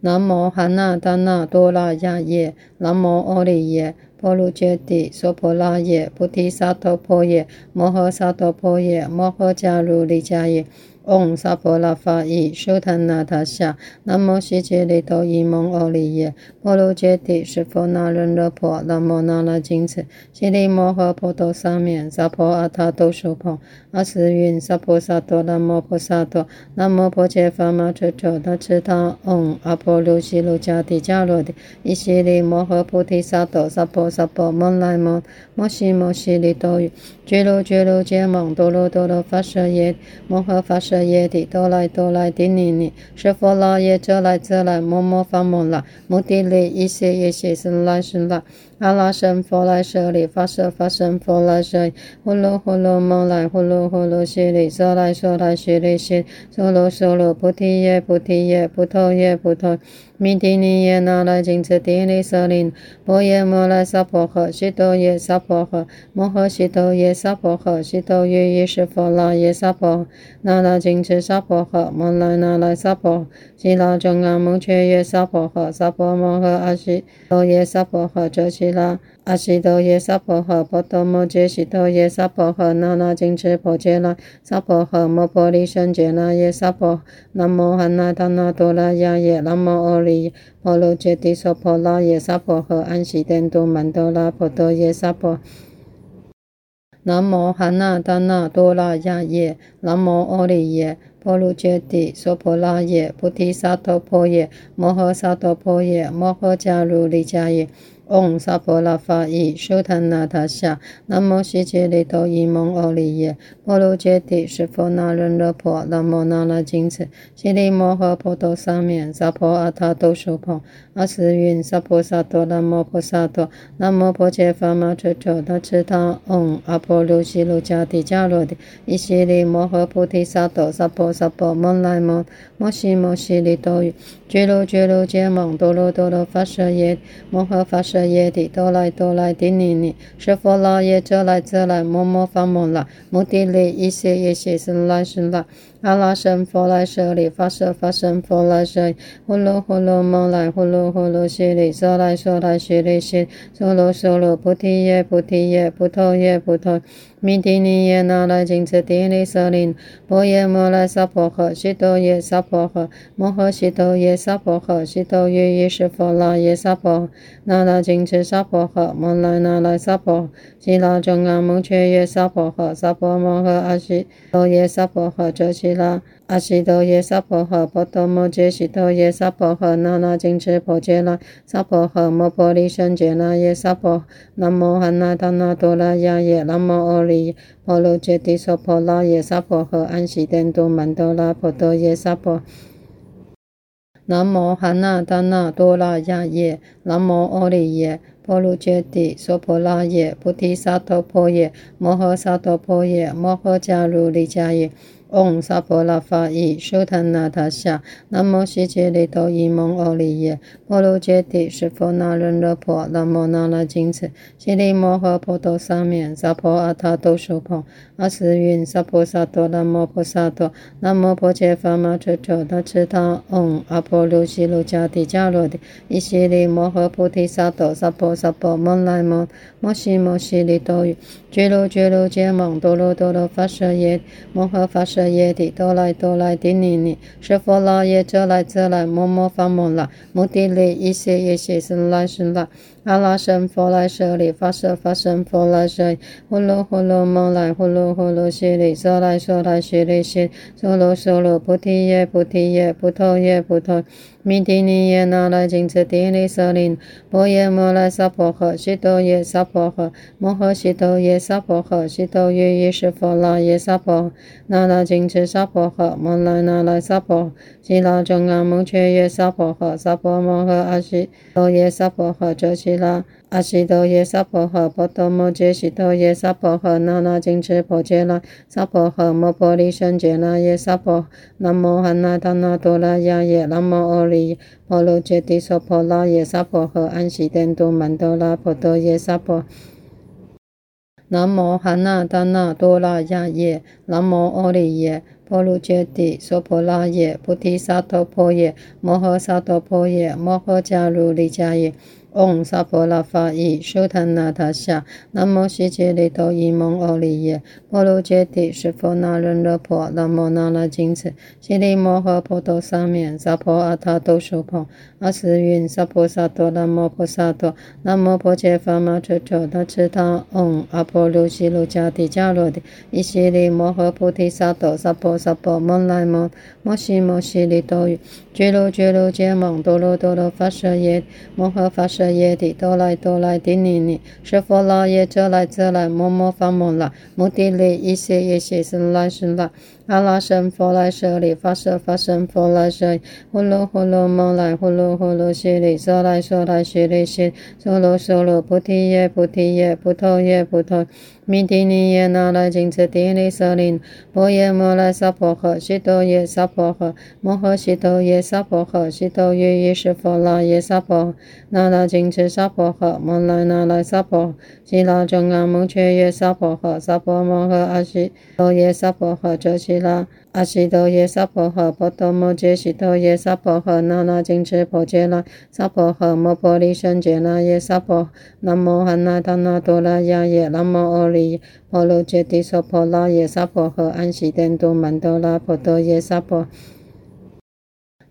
Speaker 1: 南无汉那达那多拉雅耶，南无阿利耶，婆卢揭帝娑婆拉耶，菩提萨埵婆耶，摩诃萨埵婆耶，摩诃迦卢利迦耶。嗡萨婆拉法伊苏檀那他夏，南无悉吉利多伊蒙欧利耶，摩卢揭帝释佛那人勒婆，南无那拉金翅，悉利摩诃婆多三藐，萨婆阿他都苏婆，阿斯云萨婆萨多，南摩婆萨多，南摩婆伽伐玛彻彻他敕他，嗡阿婆卢悉卢迦帝迦罗帝，依悉利摩诃菩提萨埵，萨婆萨婆蒙来蒙，摩悉摩悉利多于，俱卢俱卢羯蒙，多罗多罗发舍耶，摩诃发舍耶帝多来多来帝尼尼，释佛那耶遮来遮来，摩摩发摩那，摩帝利一切一切生来僧来。阿拉僧佛来舍利，发舍发僧佛来舍利，呼噜呼噜摩来，呼噜呼噜悉利，娑来娑来悉利悉，娑罗娑罗菩提耶菩提耶，菩提耶菩提。弥帝尼耶那来金持帝利舍林，摩耶摩来萨婆诃，悉多耶萨婆诃，摩诃悉多耶萨婆诃，悉多于意识佛那耶萨婆诃，那来金持萨婆诃，摩来那来萨婆，悉拉中阿摩却耶萨婆诃，萨婆摩诃阿悉多耶萨婆诃，遮悉那。阿悉陀耶娑婆诃，波多摩揭悉陀耶娑婆诃，那那金持婆伽那娑婆诃，摩婆利胜羯那耶娑婆，南无汉那达那多拉雅耶，南无阿利耶，婆卢揭帝娑婆拉耶娑婆诃，安悉殿都曼多拉婆多耶娑婆，南无汉那达那多拉雅耶，南无阿利耶，婆卢揭帝娑婆拉耶，菩提萨埵婆耶，摩诃萨埵婆耶，摩诃迦卢利迦耶。嗡萨婆拉法伊苏檀那他夏，南无悉吉利多伊蒙欧利耶，摩罗揭帝释佛那人勒婆，南无那拉金持，悉利摩诃婆多沙面，萨婆阿他都苏婆，阿斯云萨婆萨多，南无婆萨多，南无婆伽伐玛彻彻大智大，嗡阿婆卢悉卢迦帝迦罗帝，依悉利摩诃菩提萨埵，萨婆萨婆蒙来蒙，摩悉摩悉利多于，俱卢俱卢羯蒙，多罗多罗发舍耶，摩诃发舍。耶帝多来多来帝尼尼，释佛那耶则来则来，摩摩伐摩那，摩帝利一切一切生来生来。阿拉僧佛来舍利，发舍发僧佛来舍利，呼噜呼噜蒙来，呼噜呼噜悉利，娑来娑来悉利悉，娑罗娑罗菩提耶菩提耶，菩提耶菩提。弥帝尼耶那来金持帝利舍利，波耶摩来萨婆诃，悉多耶萨婆诃，摩诃悉多耶萨婆诃，悉多于意识佛那耶萨婆，那来金持萨婆诃，摩来那来萨婆，悉拉中阿目犍耶萨婆诃，萨婆摩诃阿悉多耶萨婆诃，遮憍那。阿悉多耶萨婆诃，波多摩揭悉多耶萨婆诃，那那金持婆伽那萨婆诃，摩婆利胜羯那耶萨婆，南无汉那达那多拉雅耶，南无阿利耶，婆卢揭帝娑婆拉耶萨婆诃，安悉殿都曼多拉婆多耶萨婆，南无汉那达那多拉雅耶，南无阿利耶，婆卢揭帝娑婆拉耶，菩提萨埵婆耶，摩诃萨埵婆耶，摩诃迦卢利迦耶。嗡萨婆拉法伊输檀那他夏，南无悉吉利多伊蒙欧利耶，婆卢揭帝释佛那人勒婆，南无那那金持，悉利摩诃婆多沙面，萨婆阿他都苏婆，阿斯云萨婆萨多，南无婆萨多，南无婆伽伐玛彻彻大智大，嗡阿婆卢悉卢迦帝迦罗帝，依悉利摩诃菩提萨埵，萨婆萨婆蒙来蒙，摩悉摩悉利多，俱卢俱卢羯蒙，多罗多罗发舍耶，摩诃发舍。耶帝多来多来帝尼尼，释佛那耶遮来遮来，摩摩伐摩那，摩帝利一切一切生来生来。阿拉僧佛来舍利，发舍发僧佛来舍利，呼噜呼噜蒙来，呼噜呼噜悉利，娑来娑来悉利悉，娑罗娑罗菩提耶菩提耶，菩提耶菩提。弥帝尼耶那来金持帝利舍利，波耶摩来萨婆诃，悉多耶萨婆诃，摩诃悉多耶萨婆诃，悉多于意识佛那耶萨婆诃，那那金持萨婆诃，摩来那来萨婆，悉拉中阿目犍耶萨婆诃，萨婆摩诃阿悉多耶萨婆诃，遮憍那。阿悉多耶萨婆诃，波多摩揭悉多耶萨婆诃，那那金持婆伽那萨婆诃，摩婆利胜羯那耶萨婆，南无汉那达那多拉雅耶，南无阿利耶，婆卢揭帝娑婆拉耶萨婆诃，安悉殿都曼多拉婆多耶萨婆，南无汉那达那多拉雅耶，南无阿利耶，婆卢揭帝娑婆拉耶，菩提萨埵婆耶，摩诃萨埵婆耶，摩诃迦卢利迦耶。嗡萨婆拉法伊输檀那他夏，南无悉吉利多伊蒙欧利耶，婆卢揭帝释佛那人勒婆，南无那那金持，悉利摩诃婆多沙面，萨婆阿他都苏婆，阿斯云萨婆萨多，南无婆萨多，南无婆伽伐玛彻彻大智大，嗡阿婆卢悉卢迦帝迦罗帝，依悉利摩诃菩提萨埵，萨婆萨婆蒙来蒙，摩悉摩悉利多于，俱卢俱卢羯蒙，多罗多罗发舍耶，摩诃发舍。耶帝多来多来帝尼尼，释佛那耶则来这来，摩摩伐摩那，摩帝利一些一些是来是来。阿拉僧佛来舍利，发舍发僧佛来舍利，呼噜呼噜蒙来，呼噜呼噜悉利，娑来娑来悉利悉，娑罗娑罗菩提耶菩提耶，不脱耶不脱。弥帝尼耶那来金持帝利舍利，波耶摩来萨婆诃，悉多耶萨婆诃，摩诃悉多耶萨婆诃，悉多于意识佛那耶萨婆，那来金持萨婆诃，摩来那来萨婆，悉拉中阿目绚耶萨婆诃，萨婆摩诃阿悉多耶萨婆诃，遮悉拉。阿悉多耶萨婆诃，波多摩揭悉多耶萨婆诃，那那金持婆伽那萨婆诃，摩婆利胜羯那耶萨婆，南无汉那达那多拉雅耶，南无阿利耶婆卢揭帝娑婆拉耶萨婆诃，安悉殿都曼多拉婆多耶萨婆，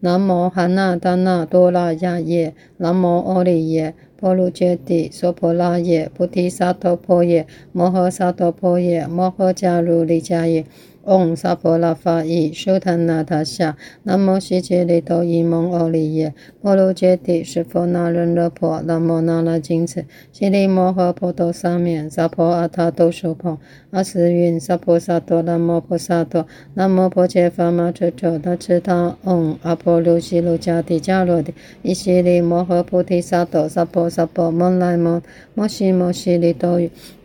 Speaker 1: 南无汉那达那多拉雅耶，南无阿利耶婆卢揭帝娑婆拉耶，菩提萨埵婆耶，摩诃萨埵婆耶，摩诃迦卢利迦耶。嗡萨婆拉法伊输檀那他夏，南无悉吉利多伊蒙欧利耶，婆卢揭帝释佛那人乐婆，南无那那金持，悉利摩诃婆多沙面，萨婆阿他都苏婆，阿斯云萨婆萨多，南无婆萨多，南无婆伽伐玛彻彻大智他，嗡阿婆卢悉卢迦帝迦罗帝，依悉利摩诃菩提萨埵，萨婆萨婆摩来摩，摩悉摩悉利多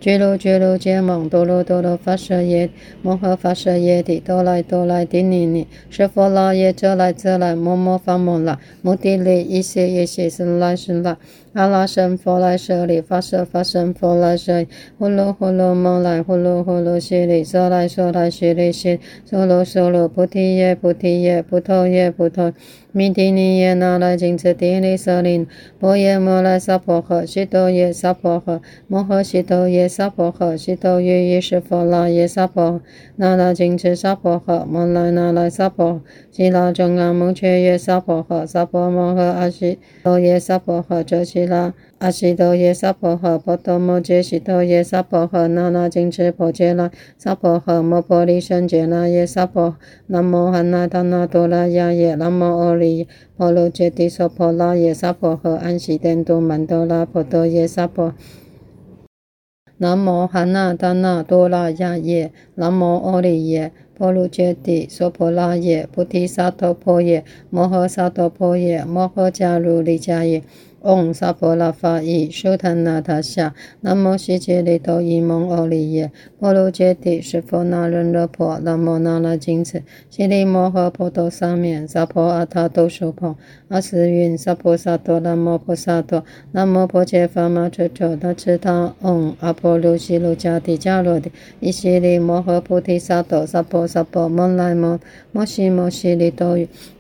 Speaker 1: 于，俱卢俱卢羯蒙多罗多罗发舍耶，摩诃发舍耶帝，多来多来帝尼尼，释佛那耶遮来遮来，摩摩伐摩那，摩帝利一切一切生来生来。阿拉僧佛来舍利，发舍发僧佛来舍利，呼噜呼噜蒙来，呼噜呼噜悉利，娑来娑来悉利悉，娑罗娑罗菩提耶菩提耶，不脱耶不脱。弥提尼耶那来金持帝利舍利，波耶摩来萨婆诃，悉多耶萨婆诃，摩诃悉多耶萨婆诃，悉多于意识佛那耶萨婆诃，那来金持萨婆诃，摩来那来萨婆，悉拉中阿目绚耶萨婆诃，萨婆摩诃阿悉多耶萨婆诃，遮悉拉。阿悉多耶萨婆诃，波多摩揭悉多耶萨婆诃，那那金持婆伽那萨婆诃，摩婆利胜羯那耶萨婆，南无汉那达那多拉雅耶，南无阿利耶婆卢揭帝娑婆拉耶萨婆诃，安悉殿都曼多拉婆多耶萨婆，南无汉那达那多拉雅耶，南无阿利耶婆卢揭帝娑婆拉耶，菩提萨埵婆耶，摩诃萨埵婆耶，摩诃迦卢利迦耶。嗡萨婆拉法伊输檀那他夏，南无悉吉利多伊蒙欧利耶，婆卢揭帝释佛那人乐婆，南无那那金持，悉利摩诃婆多沙面，萨婆阿他都苏婆，阿斯云萨婆萨多，南无婆萨多，南无婆伽伐玛彻彻大智他，嗡阿婆卢悉卢迦帝迦罗帝，依悉利摩诃菩提萨埵，萨婆萨婆摩来摩，摩悉摩悉利多，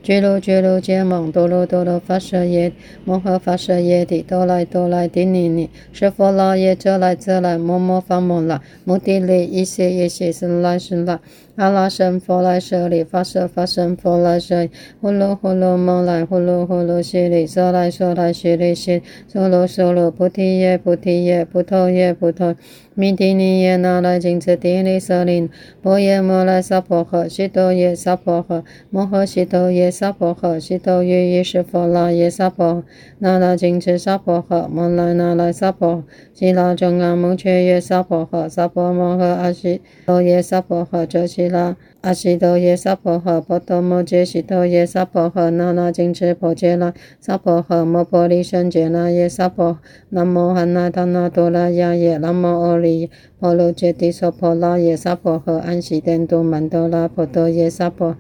Speaker 1: 俱卢俱卢羯蒙多罗多罗发舍耶，摩诃发舍。耶帝，多来多来帝尼尼，释佛老耶遮来遮来，摩摩伐摩啦，摩帝利一切一切僧来生来。阿拉僧佛来舍利，发舍发僧佛来舍利，呼噜呼噜蒙来，呼噜呼噜悉利，娑来娑来悉利悉，娑罗娑罗菩提耶菩提耶，不脱耶不脱。弥帝尼耶那来金持帝利舍利，波耶摩来萨婆诃，悉多耶萨婆诃，摩诃悉多耶萨婆诃，悉多于意识佛那耶萨婆，那那金持萨婆诃，摩来那来萨婆，悉拉中阿目绚耶萨婆诃，萨婆摩诃阿悉多耶萨婆诃，遮悉拉。阿悉多耶萨婆诃，波多摩揭悉多耶萨婆诃，那那金持婆伽那萨婆诃，摩婆利胜羯那耶萨婆，南无汉那达那多拉雅耶，南无阿利耶婆卢揭帝娑婆拉耶萨婆诃，安悉殿都曼多拉婆多耶萨婆，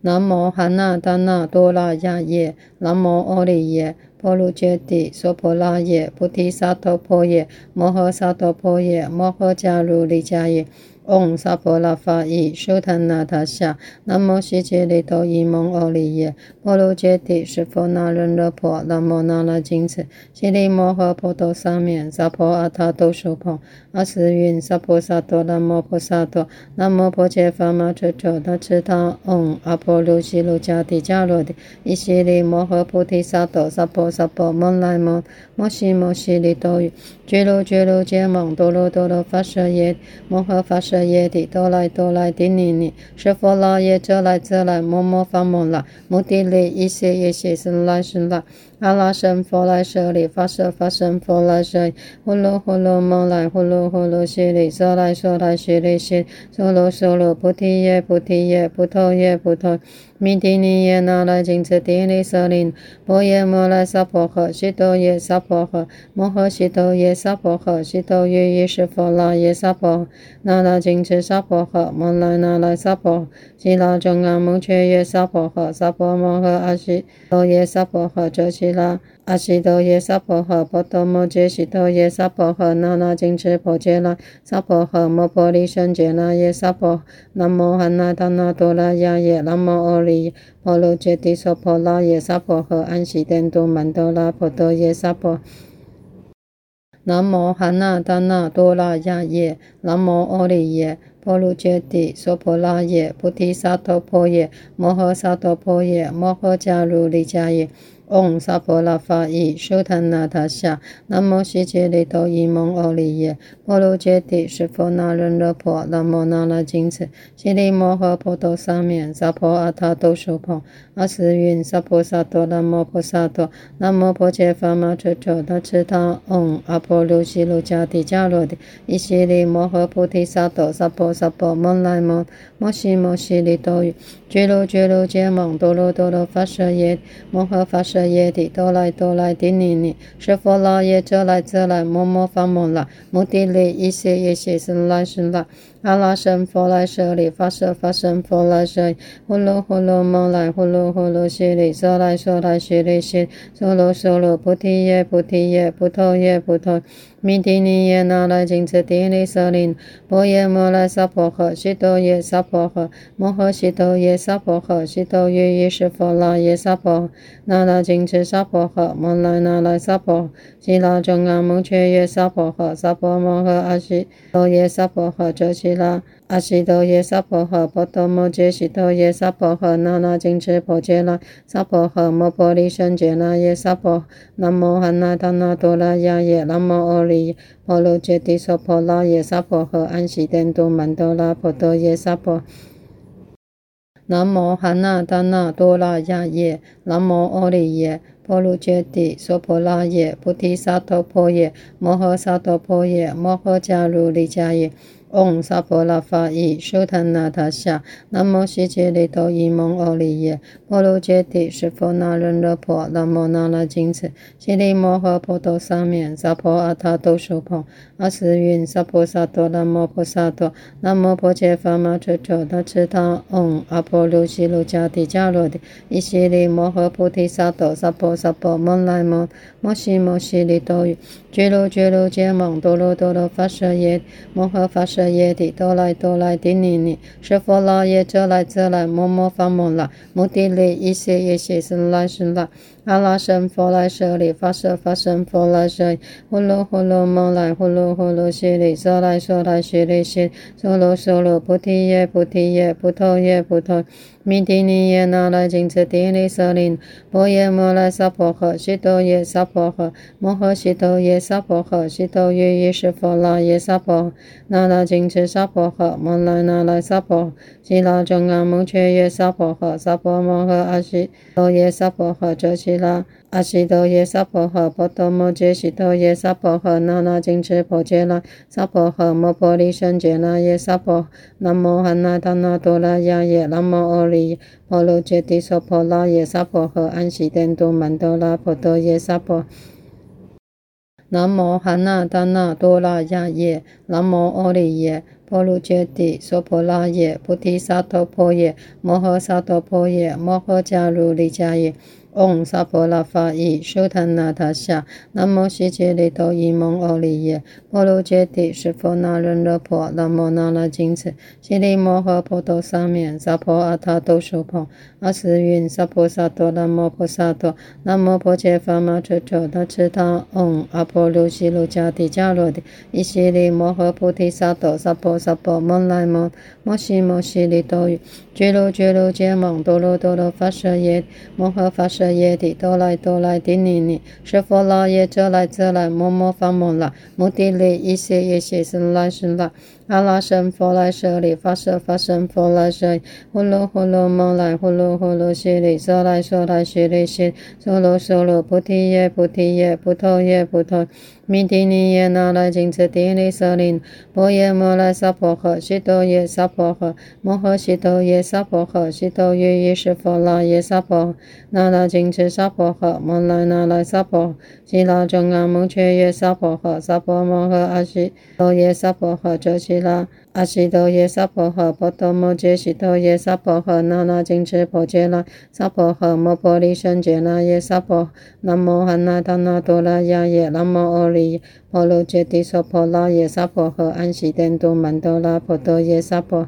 Speaker 1: 南无汉那达那多拉雅耶，南无阿利耶婆卢揭帝娑婆拉耶，菩提萨埵婆耶，摩诃萨埵婆耶，摩诃迦卢利迦耶。嗡萨婆拉法伊输檀那他夏，南无悉吉利多伊蒙欧利耶，婆卢揭帝释佛那人乐婆，南无那那金持，悉利摩诃婆多沙面，萨婆阿他都苏婆，阿斯云萨婆萨多，南无婆萨多，南无婆伽伐玛彻彻大智他，嗡阿婆卢悉卢迦帝迦罗帝，依悉利摩诃菩提萨埵，萨婆萨婆摩来摩，摩悉摩悉利多于，俱卢俱卢羯蒙多罗多罗发舍耶，摩诃发舍。耶帝，多来多来帝尼尼，释佛那耶遮来遮来，摩摩伐摩那，摩地利一些一些是来是来。阿拉僧佛来舍利，发舍法身佛来舍利，呼噜呼噜摩来，呼噜呼噜悉利，娑来娑来悉利悉，娑罗娑罗菩提叶菩提叶，菩提叶菩提。弥帝尼耶那来金次帝利舍利，摩耶摩来萨婆诃，悉多耶萨婆诃，摩诃悉多耶萨婆诃，悉多于意识佛那耶萨婆，那来金次萨婆诃，摩来那来萨婆，悉拉中阿蒙却耶萨婆诃，萨婆摩诃阿悉多耶萨婆诃，遮悉拉。阿悉多耶萨婆诃，波多摩揭悉多耶萨婆诃，那那金翅婆伽那萨婆诃，摩婆利胜羯那耶萨婆，南无汉那达那多拉雅耶，南无阿利耶，婆卢揭帝娑婆拉耶萨婆诃，安悉殿都曼多拉婆多耶萨婆，南无汉那达那多拉雅耶，南无阿利耶，婆卢揭帝娑婆拉耶，菩提萨埵婆耶，摩诃萨埵婆耶，摩诃迦卢利迦耶。嗡萨婆拉法伊输檀那他夏，南无悉吉利多伊蒙阿利耶，婆卢揭帝释佛那人乐婆，南无那那金翅，悉利摩诃婆多沙面，萨婆阿他都苏婆，阿斯云萨婆萨多，南无婆萨多，南无婆伽伐玛彻彻大智他，嗡阿婆卢悉卢迦帝迦罗帝，依悉利摩诃菩提萨埵，萨婆萨婆摩来摩，摩悉摩悉利多语，俱卢俱卢羯蒙多罗多罗发舍耶，摩诃发舍。耶帝多来多来帝尼尼，舍佛那耶遮来遮来，摩摩发摩那，目犨利一切一切生来生来。阿拉僧佛来舍利，发舍法身佛来舍利，呼噜呼噜摩来，呼噜呼噜悉利，娑来娑来悉利悉，娑罗娑罗菩提耶菩提耶，菩提耶菩提。弥帝尼耶那来金次帝利舍利，波耶摩来萨婆诃，悉多耶萨婆诃，摩诃悉多耶萨婆诃，悉多于意识佛那耶萨婆，那来金次萨婆诃，摩来那来萨婆，悉拉中阿蒙却耶萨婆诃，萨婆摩诃阿悉多耶萨婆诃，遮悉拉。阿悉多耶萨婆诃，波多摩揭悉多耶萨婆诃，那那金翅婆伽那萨婆诃，摩婆利胜羯那耶萨婆，南无汉那达那多拉雅耶，南无阿利耶，婆卢揭帝娑婆拉耶萨婆诃，安悉殿都曼多拉婆多耶萨婆，南无汉那达那多拉雅耶，南无阿利耶，波罗揭谛娑婆拉耶，菩提萨埵婆耶，摩诃萨埵婆耶，摩诃迦卢尼迦耶。嗡萨婆拉法伊输檀那他夏，南无悉吉利多伊蒙阿利耶，婆卢揭帝释佛那人乐婆，南无那那金翅，悉利摩诃婆多沙面，萨婆阿他都苏婆，阿斯云萨婆萨多，南无婆萨多，南无婆伽伐玛彻彻大智他，嗡阿婆卢悉卢迦帝迦罗帝，依悉利摩诃菩提萨埵，萨婆萨婆摩来摩，摩悉摩悉利多于，俱卢俱卢羯蒙多罗多罗发舍耶，摩诃发舍耶帝多来多来帝尼尼，释佛那耶则来则来，摩摩发摩那，目犨利一些一些是来是来。阿拉僧佛来舍利，发舍法身佛来舍，呼噜呼噜摩来，呼噜呼噜悉利，娑来娑来悉利悉，娑罗娑罗菩提叶菩提叶，菩提叶菩提。耶，萨婆诃，悉多耶萨婆诃，摩诃悉多耶萨婆诃，悉多于意识佛那耶萨婆，那那金翅萨婆诃，摩来那来萨婆，悉拉中阿蒙却耶萨婆诃，萨婆摩诃阿悉多耶萨婆诃，遮悉拉。阿悉多耶萨婆诃，波多摩揭悉多耶萨婆诃，那那金翅婆伽那萨婆诃，摩婆利胜羯那耶萨婆，南无汉那达那多拉雅耶，南无阿利耶，婆卢揭帝娑婆拉耶萨婆诃，安悉殿都曼多拉婆多耶萨婆，南无汉那达那多拉雅耶，南无阿利耶， ဘောလိုကျတိစောဘောလာရဲ့ဘုတိသာတော်ဖောရဲ့မောဟသာတော်ဖောရဲ့မောဟကြလိုလေကြရဲ့ 嗡萨婆拉法伊输檀那他夏，南无悉吉利多伊蒙阿利耶，婆卢揭帝释佛那人乐婆，南无那那金翅，悉利摩诃婆多沙面，萨婆阿他都苏婆，阿斯云萨婆萨多，南无婆萨多，南无婆伽伐玛彻彻大智他，嗡阿婆卢悉卢迦帝迦罗帝，依悉利摩诃菩提萨埵，萨婆萨婆摩来摩，摩悉摩悉利多于，俱卢俱卢羯蒙多罗多罗发舍耶，摩诃发舍。舍耶提，多来多来帝尼尼，舍佛那耶，遮来遮来，摩摩发摩那，摩帝利，伊歇耶歇，僧来是来。阿拉僧佛来舍利，发舍发僧佛来舍，呼噜呼噜摩来，呼噜呼噜悉利，娑来娑来悉利悉，娑罗娑罗菩提耶菩提耶，菩提耶菩提。弥帝尼耶那来金持帝利舍林，波耶摩来萨婆诃，悉多耶萨婆诃，摩诃悉多耶萨婆诃，悉多耶依是佛那耶萨婆，那来金持萨婆诃，摩来那来萨婆，悉拉中阿蒙却耶萨婆诃，萨婆摩诃阿阿悉陀耶娑婆诃，波多摩揭悉陀耶娑婆诃，那那金持婆伽那娑婆诃，摩婆利胜羯那耶娑婆，南无汉那达那多拉雅耶，南无阿利耶婆卢揭帝娑婆拉耶娑婆诃，安悉殿都曼多拉婆多耶娑婆，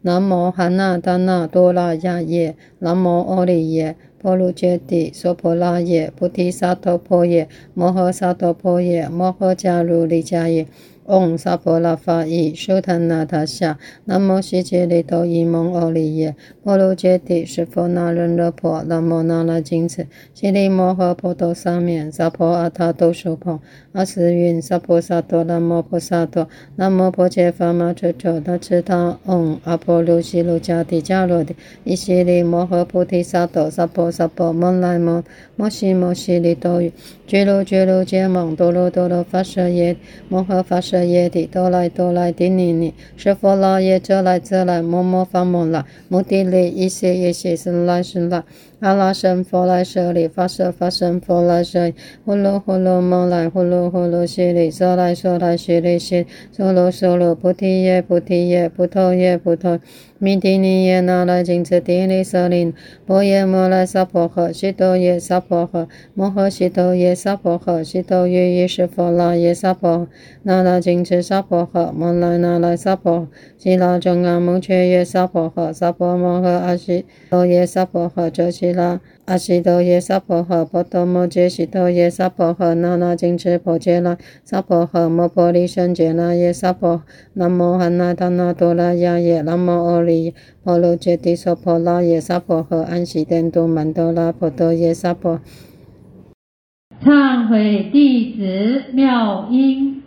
Speaker 1: 南无汉那达那多拉雅耶，南无阿利耶婆卢揭帝娑婆拉耶，菩提萨埵婆耶，摩诃萨埵婆耶，摩诃迦卢利迦耶。嗡萨婆拉法伊苏檀那他夏，南无悉吉利多伊蒙阿利耶，婆卢揭帝释佛那人勒婆，南无那拉金持，悉利摩诃婆多沙面，萨婆阿他多苏婆，阿斯云萨婆萨多，南无婆萨多，南无婆伽伐玛彻彻他敕他，嗡阿婆卢悉卢迦帝迦罗帝，伊悉利摩诃菩提萨埵，萨婆萨婆摩来摩，摩悉摩悉利多于，俱卢俱卢羯蒙，多罗多罗发舍耶，摩诃发舍。耶提哆来哆来帝尼尼，舍弗那耶，遮来遮来，摩摩发摩那，摩帝利，伊歇耶歇，僧来僧来。阿拉僧佛来舍利，发舍发僧佛来舍，呼噜呼噜摩来，呼噜呼噜悉利，娑来娑来悉利悉，娑罗娑罗菩提耶菩提耶，菩提耶菩提。弥帝尼耶那来金持帝利舍林，波耶摩拉萨婆诃，悉多耶萨婆诃，摩诃悉多耶萨婆诃，悉多于意识佛那耶萨婆诃，那来金持萨婆诃，摩来那来萨婆，悉拉中阿蒙却耶萨婆诃，萨婆摩诃阿悉多耶萨婆诃，遮悉拉。阿悉多耶萨婆诃，波多摩揭悉多耶萨婆诃，那那金持婆伽那萨婆诃，摩婆利胜羯那耶萨婆，南无汉那达那多拉雅耶，南无阿利耶婆卢揭帝娑婆拉耶萨婆诃，安悉殿都曼多拉婆多耶萨婆诃。忏悔弟子妙音。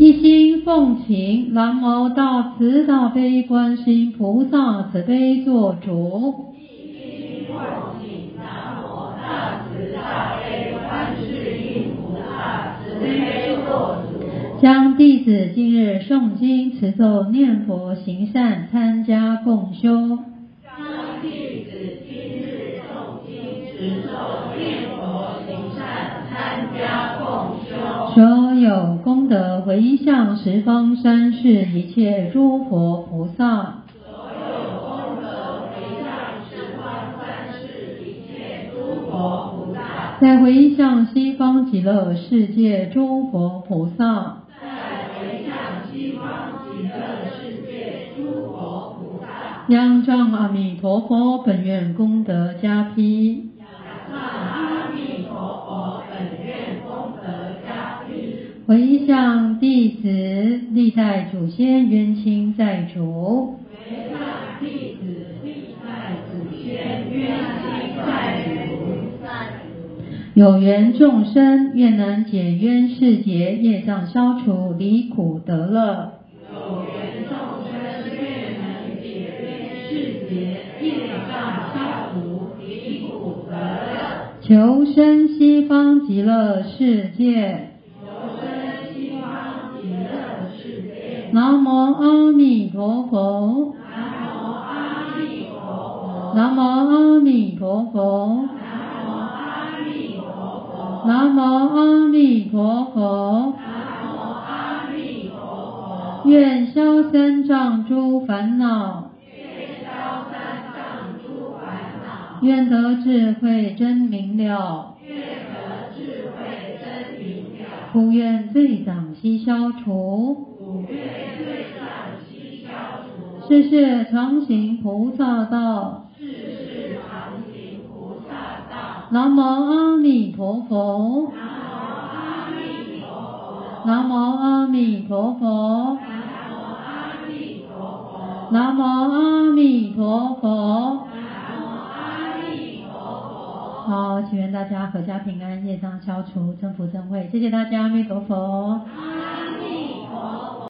Speaker 1: 一心奉请南无大慈大悲观世音菩萨慈悲做主。将弟子今日诵经持咒念佛行善参加共修。将弟子今日诵经持咒念佛参加共修。所有功。德回向十方三世一切诸佛菩萨，所有功德回向十方三世一切诸佛菩萨，再回向西方极乐世界诸佛菩萨，再回向西方极乐世界诸佛菩萨，仰仗阿弥陀佛本愿功德加被。回向弟子历代祖先冤亲债主，回向弟子历代祖先冤亲债主，有缘众生愿能解冤释结，业障消除，离苦得乐。有缘众生愿能解冤释结，业障消除，离苦得乐。求生西方极乐世界。南无阿弥陀佛。南无阿弥陀佛。南无阿弥陀佛。愿消三障诸烦恼。愿得智慧真明了。普愿罪障悉消除。世世常行菩萨道。世世常行菩萨道。南无阿弥陀佛。南无阿弥陀佛。南无阿弥陀佛。南无阿弥陀佛。南无阿弥陀佛好，祈愿大家阖家平安，业障消除，增福增慧。谢谢大家，阿弥陀佛阿弥陀佛。